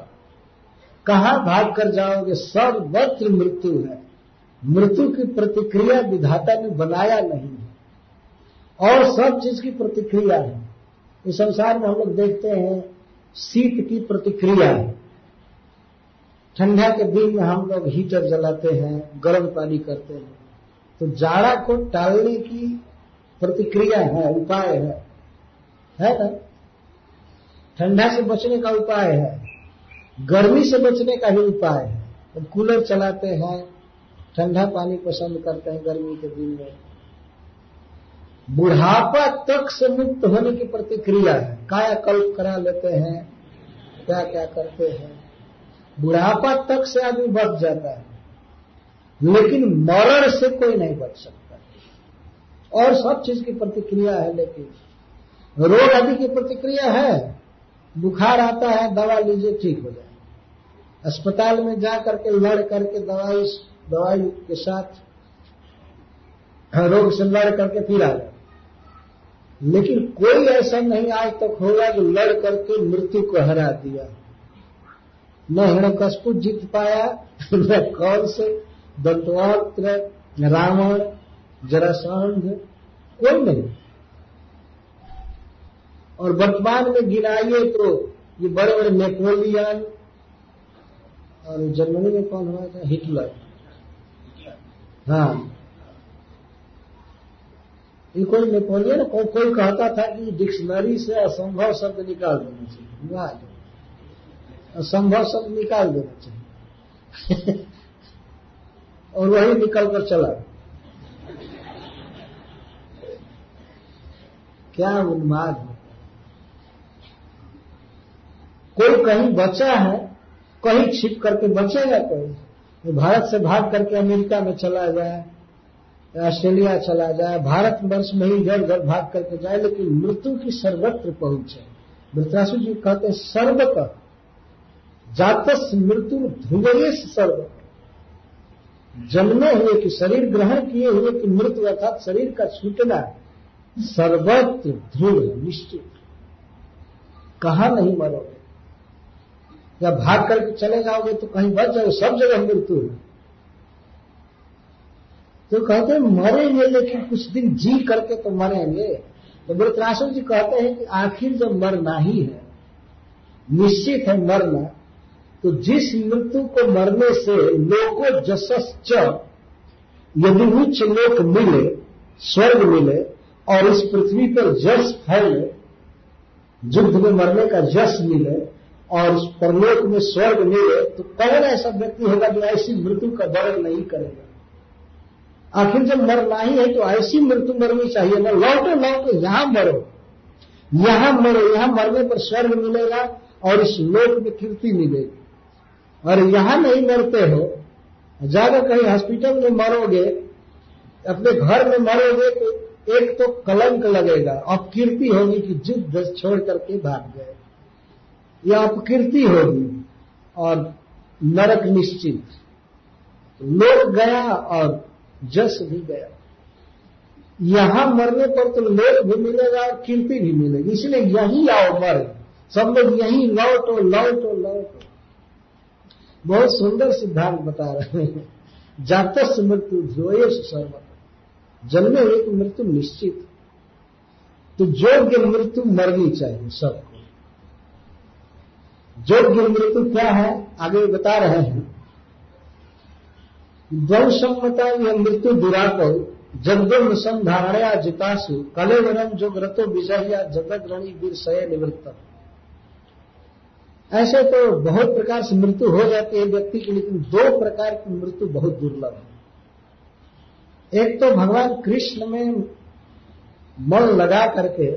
कहा भाग कर जाओगे, सर्वत्र मृत्यु है। मृत्यु की प्रतिक्रिया विधाता ने बनाया नहीं है। और सब चीज़ की प्रतिक्रिया है। इस संसार में हम लोग देखते हैं शीत की प्रतिक्रिया है। ठंडा के दिन में हम लोग हीटर जलाते हैं, गर्म पानी करते हैं। तो जाड़ा को टालने की प्रतिक्रिया है, उपाय है। है ना? ठंडा से बचने का उपाय है। गर्मी से बचने का भी उपाय है। तो कूलर चलाते हैं ठंडा पानी पसंद करते हैं गर्मी के दिन में। बुढ़ापा तक से मुक्त होने की प्रतिक्रिया है। काया कल्प करा लेते हैं क्या क्या करते हैं। बुढ़ापा तक से आदमी बच जाता है। लेकिन मरण से कोई नहीं बच सकता। और सब चीज़ की प्रतिक्रिया है, लेकिन रोग आदि की प्रतिक्रिया है। बुखार आता है, दवा लीजिए, ठीक हो जाए। अस्पताल में जा करके लड़ करके दवाई दवाई के साथ रोग से लड़ करके फिर आ लेकिन कोई ऐसा नहीं आज तक होगा जो लड़ करके मृत्यु को हरा दिया। न हिरण्यकशपु जीत पाया, न कौन से दंतवक्त्र रावण, जरासंध, कोई नहीं। और वर्तमान में गिनाइए तो ये बड़े बड़े नेपोलियन और जर्मनी में कौन हुआ था? हिटलर। हाँ। ये कोई नेपोलियन को, कोई कहता था कि डिक्शनरी से असंभव शब्द निकाल देना चाहिए। असंभव शब्द निकाल देना चाहिए। (laughs) और वही निकल कर चला। क्या उन्माद है? कोई कहीं बचा है कहीं छिप करके बचेगा कोई? भारत से भाग करके अमेरिका में चला जाए, ऑस्ट्रेलिया चला जाए, भारत वर्ष में ही इधर उधर भाग करके जाए, लेकिन मृत्यु की सर्वत्र पहुँच। पहुँचे वृत्रासु जी कहते हैं, सर्वत जातस मृत्यु ध्रुवये सर्व। जन्मे हुए कि शरीर ग्रहण किए हुए कि मृत्यु अर्थात शरीर का छूटना सर्वत्र ध्रुव निश्चित। कहा नहीं मरोगे? या भाग करके चले जाओगे तो कहीं बच जाओ सब जगह मृत्यु है तो कहते हैं मरेंगे लेकिन कुछ दिन जी करके तो मरेंगे। तो वृत्रासुर जी कहते हैं कि आखिर जब मरना ही है, निश्चित है मरना तो जिस मृत्यु को मरने से लोको जसश्च, यदि उच्च लोक मिले, स्वर्ग मिले, और इस पृथ्वी पर जस फैले, युद्ध में मरने का जस मिले और परलोक में स्वर्ग मिले तो कौन ऐसा व्यक्ति होगा जो ऐसी मृत्यु का वर्ण नहीं करेगा? आखिर जब मरना ही है तो ऐसी मृत्यु मरनी चाहिए। ना लौटो लौटो, यहाँ मरो। यहाँ मरो, यहाँ मरने पर स्वर्ग मिलेगा और इस लोक में कीर्ति मिलेगी। और यहाँ नहीं मरते हो जाकर कहीं हॉस्पिटल में मरोगे, अपने घर में मरोगे तो एक तो कलंक लगेगा और कीर्ति होगी कि युद्ध छोड़ करके भाग गए। या अपकीर्ति होगी और नरक निश्चित। लोक गया और जस भी गया। यहाँ मरने पर तो लोक भी मिलेगा और कीर्ति भी मिलेगी। इसलिए यही आओ मर। सब लोग यहीं लौटो लौटो लौटो। बहुत सुंदर सिद्धांत बता रहे हैं। जातस मृत्यु ध्योयश सर्व जन्मे एक मृत्यु निश्चित। तो योग्य मृत्यु मरनी चाहिए सबको योग्य मृत्यु क्या है? आगे बता रहे हैं। द्वौ यह मृत्यु दुराको जगदम संधारणया जितासु कले वरम जो ग्रतो विजय जगत रणी वीर सय निवृत्त ऐसे तो बहुत प्रकार से मृत्यु हो जाती है व्यक्ति की, लेकिन दो प्रकार की मृत्यु बहुत दुर्लभ है। एक तो भगवान कृष्ण में मन लगा करके,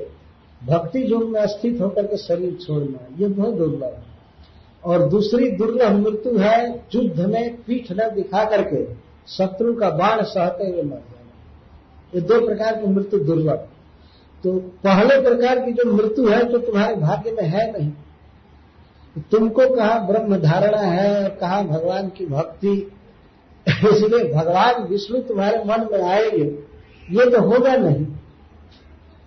भक्ति जो में स्थित होकर के शरीर छोड़ना, ये बहुत दुर्लभ है। और दूसरी दुर्लभ मृत्यु है युद्ध में पीठ न दिखा करके शत्रु का बाण सहते हुए मर जाना। ये दो प्रकार की मृत्यु दुर्लभ। तो पहले प्रकार की जो मृत्यु है तो तुम्हारे भाग्य में है नहीं। तुमको कहा ब्रह्म धारणा है, कहा भगवान की भक्ति? इसलिए भगवान विष्णु तुम्हारे मन में आएँगे, ये तो होगा नहीं।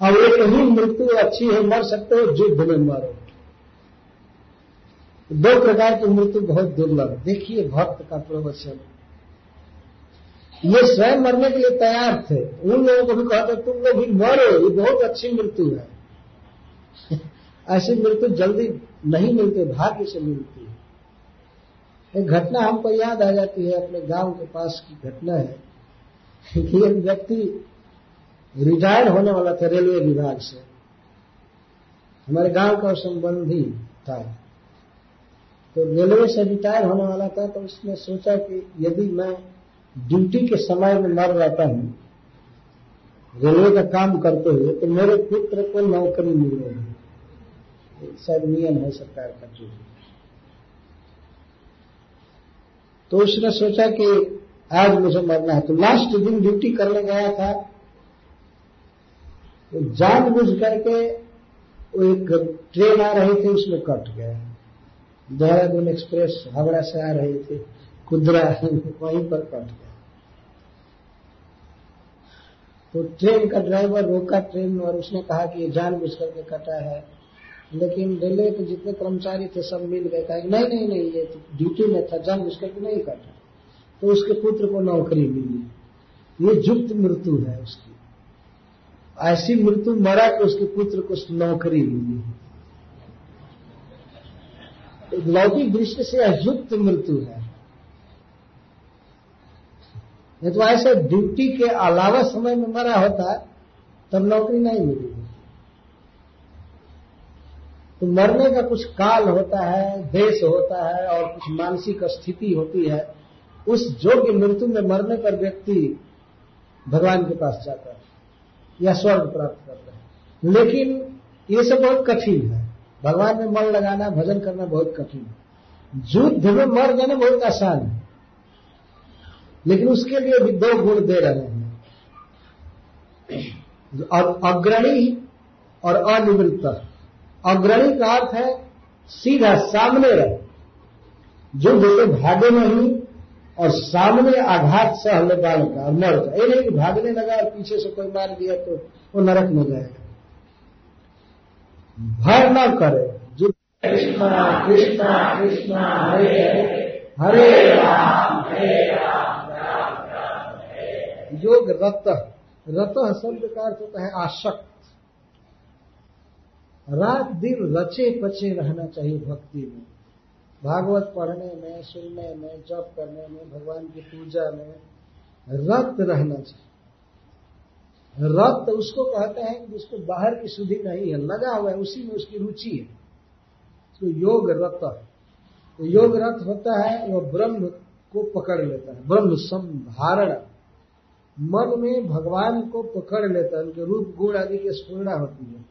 और एक ही मृत्यु अच्छी है, मर सकते हो, युद्ध में मरो दो प्रकार की मृत्यु बहुत दुर्लभ। देखिए, भक्त का प्रवचन। ये स्वयं मरने के लिए तैयार थे। उन लोगों को भी कहा था, तुम लोग भी मरो, ये बहुत अच्छी मृत्यु है। (laughs) ऐसी मृत्यु जल्दी नहीं मिलती, भाग्य से मिलती है। एक घटना हमको याद आ जाती है, अपने गाँव के पास की घटना है। (laughs) कि एक व्यक्ति रिटायर होने वाला था रेलवे विभाग से। हमारे गाँव का संबंधी था। तो रेलवे से रिटायर होने वाला था तो उसने सोचा कि यदि मैं ड्यूटी के समय में मर जाता हूँ रेलवे का काम करते हुए तो मेरे पुत्र को नौकरी मिलेगी शायद नियम है सरकार का जो तो उसने सोचा कि आज मुझे मरना है तो लास्ट दिन ड्यूटी करने गया था। तो जानबूझ करके वो एक ट्रेन आ रही थी, उसमें कट गया। देहरादून एक्सप्रेस हावड़ा से आ रही थी, कुदरा (laughs) वहीं पर कट गया। तो ट्रेन का ड्राइवर रोका ट्रेन और उसने कहा कि ये जानबूझ करके कटा है। लेकिन रेलवे के जितने कर्मचारी थे, सब मिल गए। कहा, नहीं नहीं नहीं, ये तो ड्यूटी में था जानबूझ करके नहीं कटा। तो उसके पुत्र को नौकरी मिली। ये जुप्त मृत्यु है उसकी। ऐसी मृत्यु मरा कि उसके पुत्र को नौकरी मिली। लौकिक दृष्टि से अयुक्त मृत्यु है। नहीं तो ऐसे ड्यूटी के अलावा समय में मरा होता, तब नौकरी नहीं मिली। तो मरने का कुछ काल होता है, देश होता है, और कुछ मानसिक स्थिति होती है, उस योग्य मृत्यु में मरने पर व्यक्ति भगवान के पास जाता है, या स्वर्ग प्राप्त करता है। लेकिन ये सब बहुत कठिन है। भगवान में मन लगाना, भजन करना बहुत कठिन है। युद्ध में मर जाना बहुत आसान है। लेकिन उसके लिए भी दो गुण दे रहे हैं। अग्रणी और अनिवृत्त। अग्रणी का अर्थ है सीधा सामने रहे। जो तो भागे नहीं और सामने आघात सह लगा लगा और मर जाए ये नहीं कि भागने लगा और पीछे से कोई मार दिया तो वो नरक में जाएगा। भय न करे। जो कृष्ण कृष्ण कृष्ण हरे हरे राम हरे राम योग रत रत शब्द का अर्थ होता है आसक्त रात दिन रचे पचे रहना चाहिए भक्ति में। भागवत पढ़ने में सुनने में जप करने में भगवान की पूजा में रक्त रहना चाहिए। रक्त उसको कहते हैं कि उसको बाहर की शुद्धि नहीं है, लगा हुआ है, उसी में उसकी रुचि है। तो योग रत तो योग रथ होता है, वह ब्रह्म को पकड़ लेता है, ब्रह्म संभारण मन में भगवान को पकड़ लेता है, उनके रूप, गुण आदि की स्पूर्णा होती है।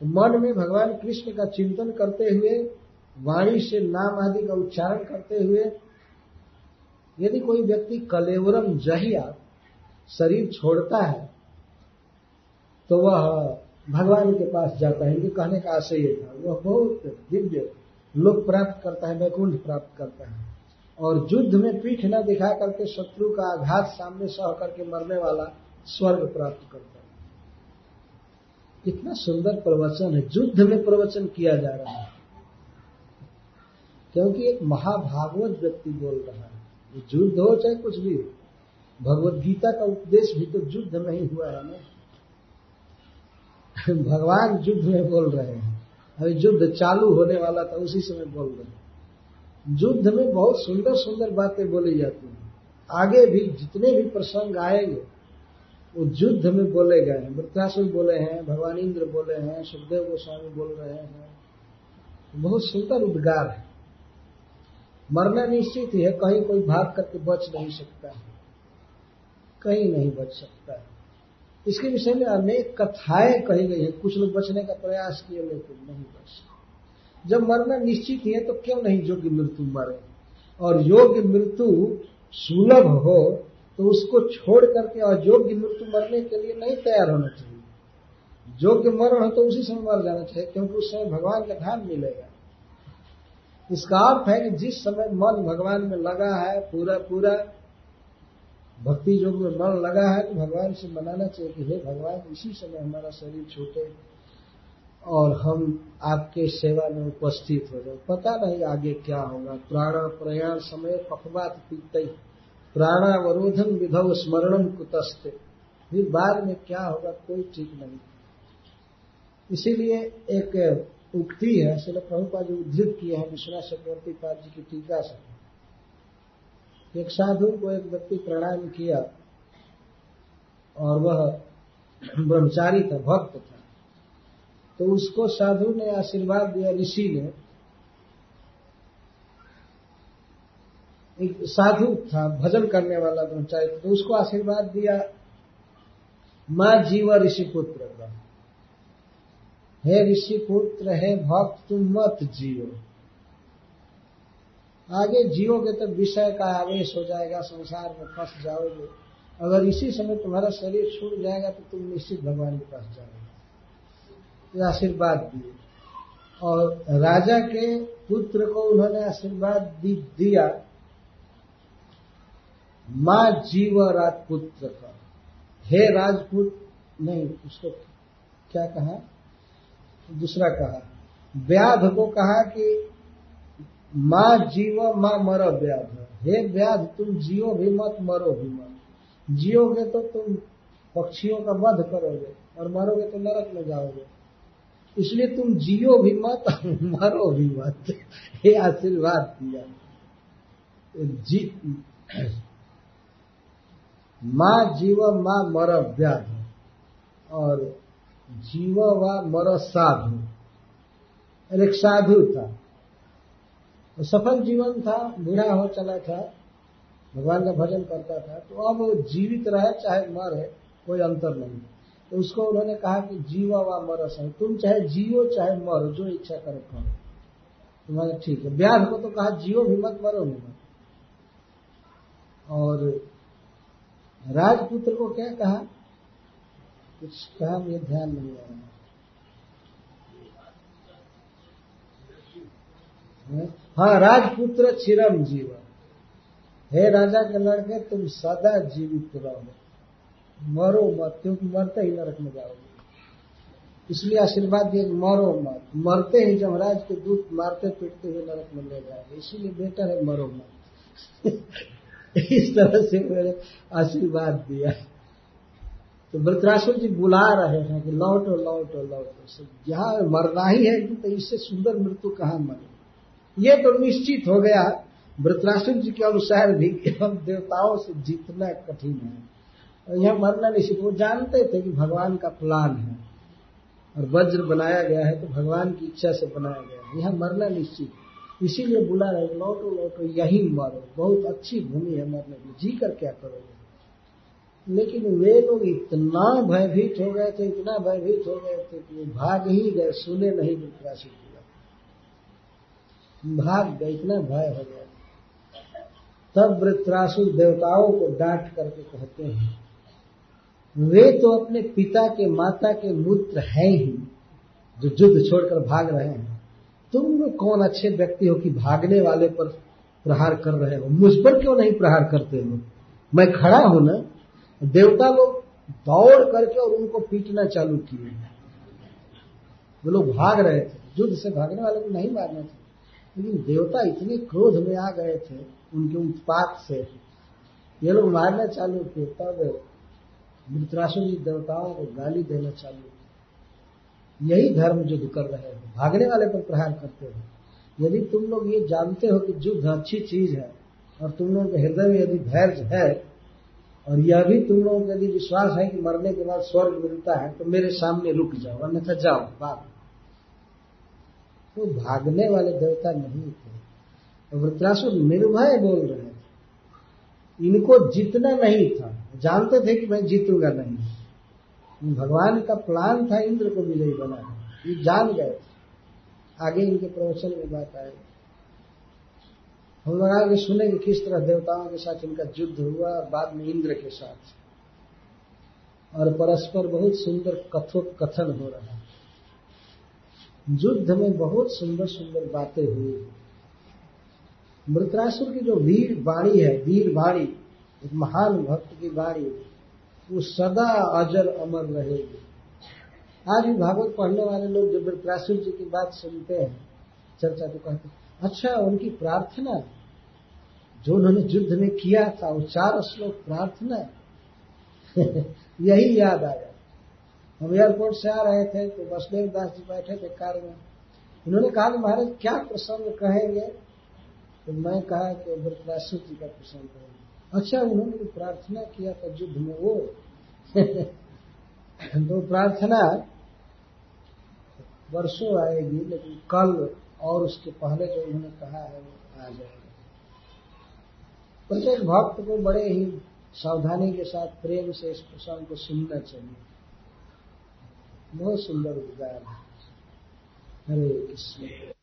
तो मन में भगवान कृष्ण का चिंतन करते हुए, वाणी से नाम आदि का उच्चारण करते हुए, यदि कोई व्यक्ति कलेवरम जहिया शरीर छोड़ता है तो वह भगवान के पास जाता है कहने का आशय था। वह बहुत दिव्य लोक प्राप्त करता है, वैकुंठ प्राप्त करता है। और युद्ध में पीठ न दिखा करके शत्रु का आघात सामने सह करके मरने वाला स्वर्ग प्राप्त करता है। कितना सुंदर प्रवचन है। युद्ध में प्रवचन किया जा रहा है। क्योंकि एक महाभागवत व्यक्ति बोल रहा है युद्ध हो चाहे कुछ भी हो, भगवत गीता का उपदेश भी तो युद्ध में ही हुआ है ना? (laughs) भगवान युद्ध में बोल रहे हैं। अभी युद्ध चालू होने वाला था, उसी समय बोल रहे हैं। युद्ध में बहुत सुंदर सुंदर बातें बोली जाती हैं। आगे भी जितने भी प्रसंग आएँगे, वो युद्ध में बोले गए हैं। वृत्रासुर बोले हैं, भगवान इंद्र बोले हैं, सुखदेव गोस्वामी बोल रहे हैं। बहुत सुंदर उद्गार है। मरना निश्चित ही है, कहीं कोई भाग करके बच नहीं सकता है। कहीं नहीं बच सकता है। इसके विषय में अनेक कथाएँ कही गई है। कुछ लोग बचने का प्रयास किए, लेकिन नहीं बच जब मरना निश्चित ही तो क्यों नहीं योग्य मृत्यु मरे? और योग्य मृत्यु सुलभ हो तो उसको छोड़ करके अयोग्य मृत्यु मरने के लिए नहीं तैयार होना चाहिए। योग्य मरण हो तो उसी समय मर जाना चाहिए, क्योंकि उस समय भगवान का ध्यान मिलेगा। इसका अर्थ है कि जिस समय मन भगवान में लगा है पूरा पूरा भक्ति योग में मन लगा है तो भगवान से मनाना चाहिए कि हे भगवान, इसी समय हमारा शरीर छूटे और हम आपके सेवा में उपस्थित हो जाए। पता नहीं आगे क्या होगा। प्राण प्रयाण समय पखवात पीते। प्राणावरोधन विधव स्मरणम कुतस्ते। फिर बाद में क्या होगा कोई ठीक नहीं। इसीलिए एक उक्ति है शिल प्रभुपा जो उद्धृत किए हैं, विश्वनाथ चक्रवर्ती पाद जी की टीका से। एक साधु को एक व्यक्ति प्रणाम किया और वह ब्रह्मचारी था, भक्त था तो उसको साधु ने आशीर्वाद दिया ऋषि ने। एक साधु था, भजन करने वाला ब्रह्मचारी तो उसको आशीर्वाद दिया, माँ जीव ऋषि पुत्र हे ऋषि पुत्र, हे भक्त, तुम मत जियो। आगे जियोगे तो विषय का आवेश हो जाएगा, संसार में फंस जाओगे। अगर इसी समय तुम्हारा शरीर छूट जाएगा तो तुम निश्चित भगवान के पास जाओगे। आशीर्वाद दिए। और राजा के पुत्र को उन्होंने आशीर्वाद दिया। माँ जीव राजपुत्र का। हे राजपुत, नहीं, उसको क्या कहा? दूसरा कहा। व्याध को कहा कि माँ जीव, माँ मर व्याध। हे व्याध, तुम जियो भी मत, मरो भी मत। जियोगे तो तुम पक्षियों का वध करोगे और मरोगे तो नरक में जाओगे। इसलिए तुम जियो भी मत, (laughs) मरो भी मत। हे आशीर्वाद दिया। जी माँ जीव, माँ मर व्याध। और जीव, व मर साधु। एक साधु था। तो सफल जीवन था, बूढ़ा हो चला था, भगवान का भजन करता था तो अब वो जीवित रहे, चाहे मरे कोई अंतर नहीं। तो उसको उन्होंने कहा कि जीवा व मर सही तुम चाहे जियो, चाहे मरो, जो इच्छा करो करो। तुम्हारे ठीक है, ब्याह को तो कहा, जियो भी मत, मरो भी मत। और राजपुत्र को क्या कहा? कुछ कहा, मुझे ध्यान नहीं आ रहा। हाँ? राजपुत्र चिरम जीवन हे राजा के लड़के, तुम सदा जीवित रहो। मरो मत क्योंकि मरते ही नरक में जाओगे। इसलिए आशीर्वाद दिए मरो मत। मरते ही जमराज के दूत मारते पीटते हुए नरक में ले जाएँगे इसीलिए बेटर है मरो मत। (laughs) इस तरह से मेरे आशीर्वाद दिया। तो वृत्रासुर जी बुला रहे हैं कि लौटो लौटो लौटो। जहाँ मरना ही है तो इससे सुंदर मृत्यु कहाँ मरे ये तो निश्चित हो गया। वृत्रासुर जी के अनुसार भी हम देवताओं से जीतना कठिन है। यह मरना निश्चित वो जानते थे कि भगवान का प्लान है। और वज्र बनाया गया है तो भगवान की इच्छा से बनाया गया है। यह मरना निश्चित इसीलिए बुला रहे लौटो लौटो, यही मरो। बहुत अच्छी भूमि है मरने की। जी कर क्या करोगे? लेकिन वे लोग इतना भयभीत हो गए थे, इतना भयभीत हो गए थे कि भाग ही गए, सुने नहीं वृत्रासुर भाग गए, इतना भय हो गया। तब वृत्रासुर देवताओं को डांट करके कहते हैं, वे तो अपने पिता के माता के मूत्र हैं ही, जो युद्ध छोड़कर भाग रहे हैं। तुम लोग कौन अच्छे व्यक्ति हो कि भागने वाले पर प्रहार कर रहे हो? मुझ पर क्यों नहीं प्रहार करते हो? मैं खड़ा हूँ ना। देवता लोग दौड़ करके और उनको पीटना चालू किए। वो लोग भाग रहे थे। युद्ध से भागने वाले को नहीं मारना था लेकिन देवता इतने क्रोध में आ गए थे उनके उत्पात से। ये लोग मारना चालू किए, तब मृतरासु जी देवताओं को गाली देना चालू यही धर्म युद्ध कर रहे हो। भागने वाले पर प्रहार करते हो। यदि तुम लोग ये जानते हो कि युद्ध अच्छी चीज़ है, और तुम लोगों के हृदय में यदि धैर्य है, और यह भी तुम लोगों को यदि विश्वास है कि मरने के बाद स्वर्ग मिलता है तो मेरे सामने रुक जाओ, अन्यथा जाओ भाग तो भागने वाले देवता नहीं थे। वृत्रासुर निर्भय बोल रहे थे। इनको जीतना नहीं था। जानते थे कि मैं जीतूँगा नहीं। भगवान का प्लान था, इंद्र को विजयी बनाना। ये जान गए थे। आगे इनके प्रवचन में बात आएगी हम लोग आगे सुनेंगे किस तरह देवताओं के साथ इनका युद्ध हुआ और बाद में इंद्र के साथ। और परस्पर बहुत सुंदर कथोपकथन हो रहा है। युद्ध में बहुत सुंदर सुंदर बातें हुई। मृतरासुर की जो वीर वाणी है, वीर वाणी एक महान भक्त की वाणी वो सदा अजर अमर रहेगी। आज भी भागवत पढ़ने वाले लोग जब मृतरासुर जी की बात सुनते हैं, चर्चा तो कहते अच्छा उनकी प्रार्थना, जो उन्होंने युद्ध में किया था, वो चार श्लोक प्रार्थना (laughs) यही याद आया हम एयरपोर्ट से आ रहे थे तो वसुदेव दास जी बैठे थे कार में। उन्होंने कहा कि महाराज, क्या प्रसंग कहेंगे? तो मैं कहा कि वृत्रासुर जी का प्रसंग कहेंगे। अच्छा उन्होंने प्रार्थना किया था, युद्ध में वो। (laughs) तो प्रार्थना वर्षों आएगी, लेकिन कल और उसके पहले जो उन्होंने कहा है, वो आ जाएगा। प्रत्येक भक्त को बड़े ही सावधानी के साथ, प्रेम से इस प्रसंग को सुनना चाहिए। बहुत सुंदर उद्गार है। हरे कृष्ण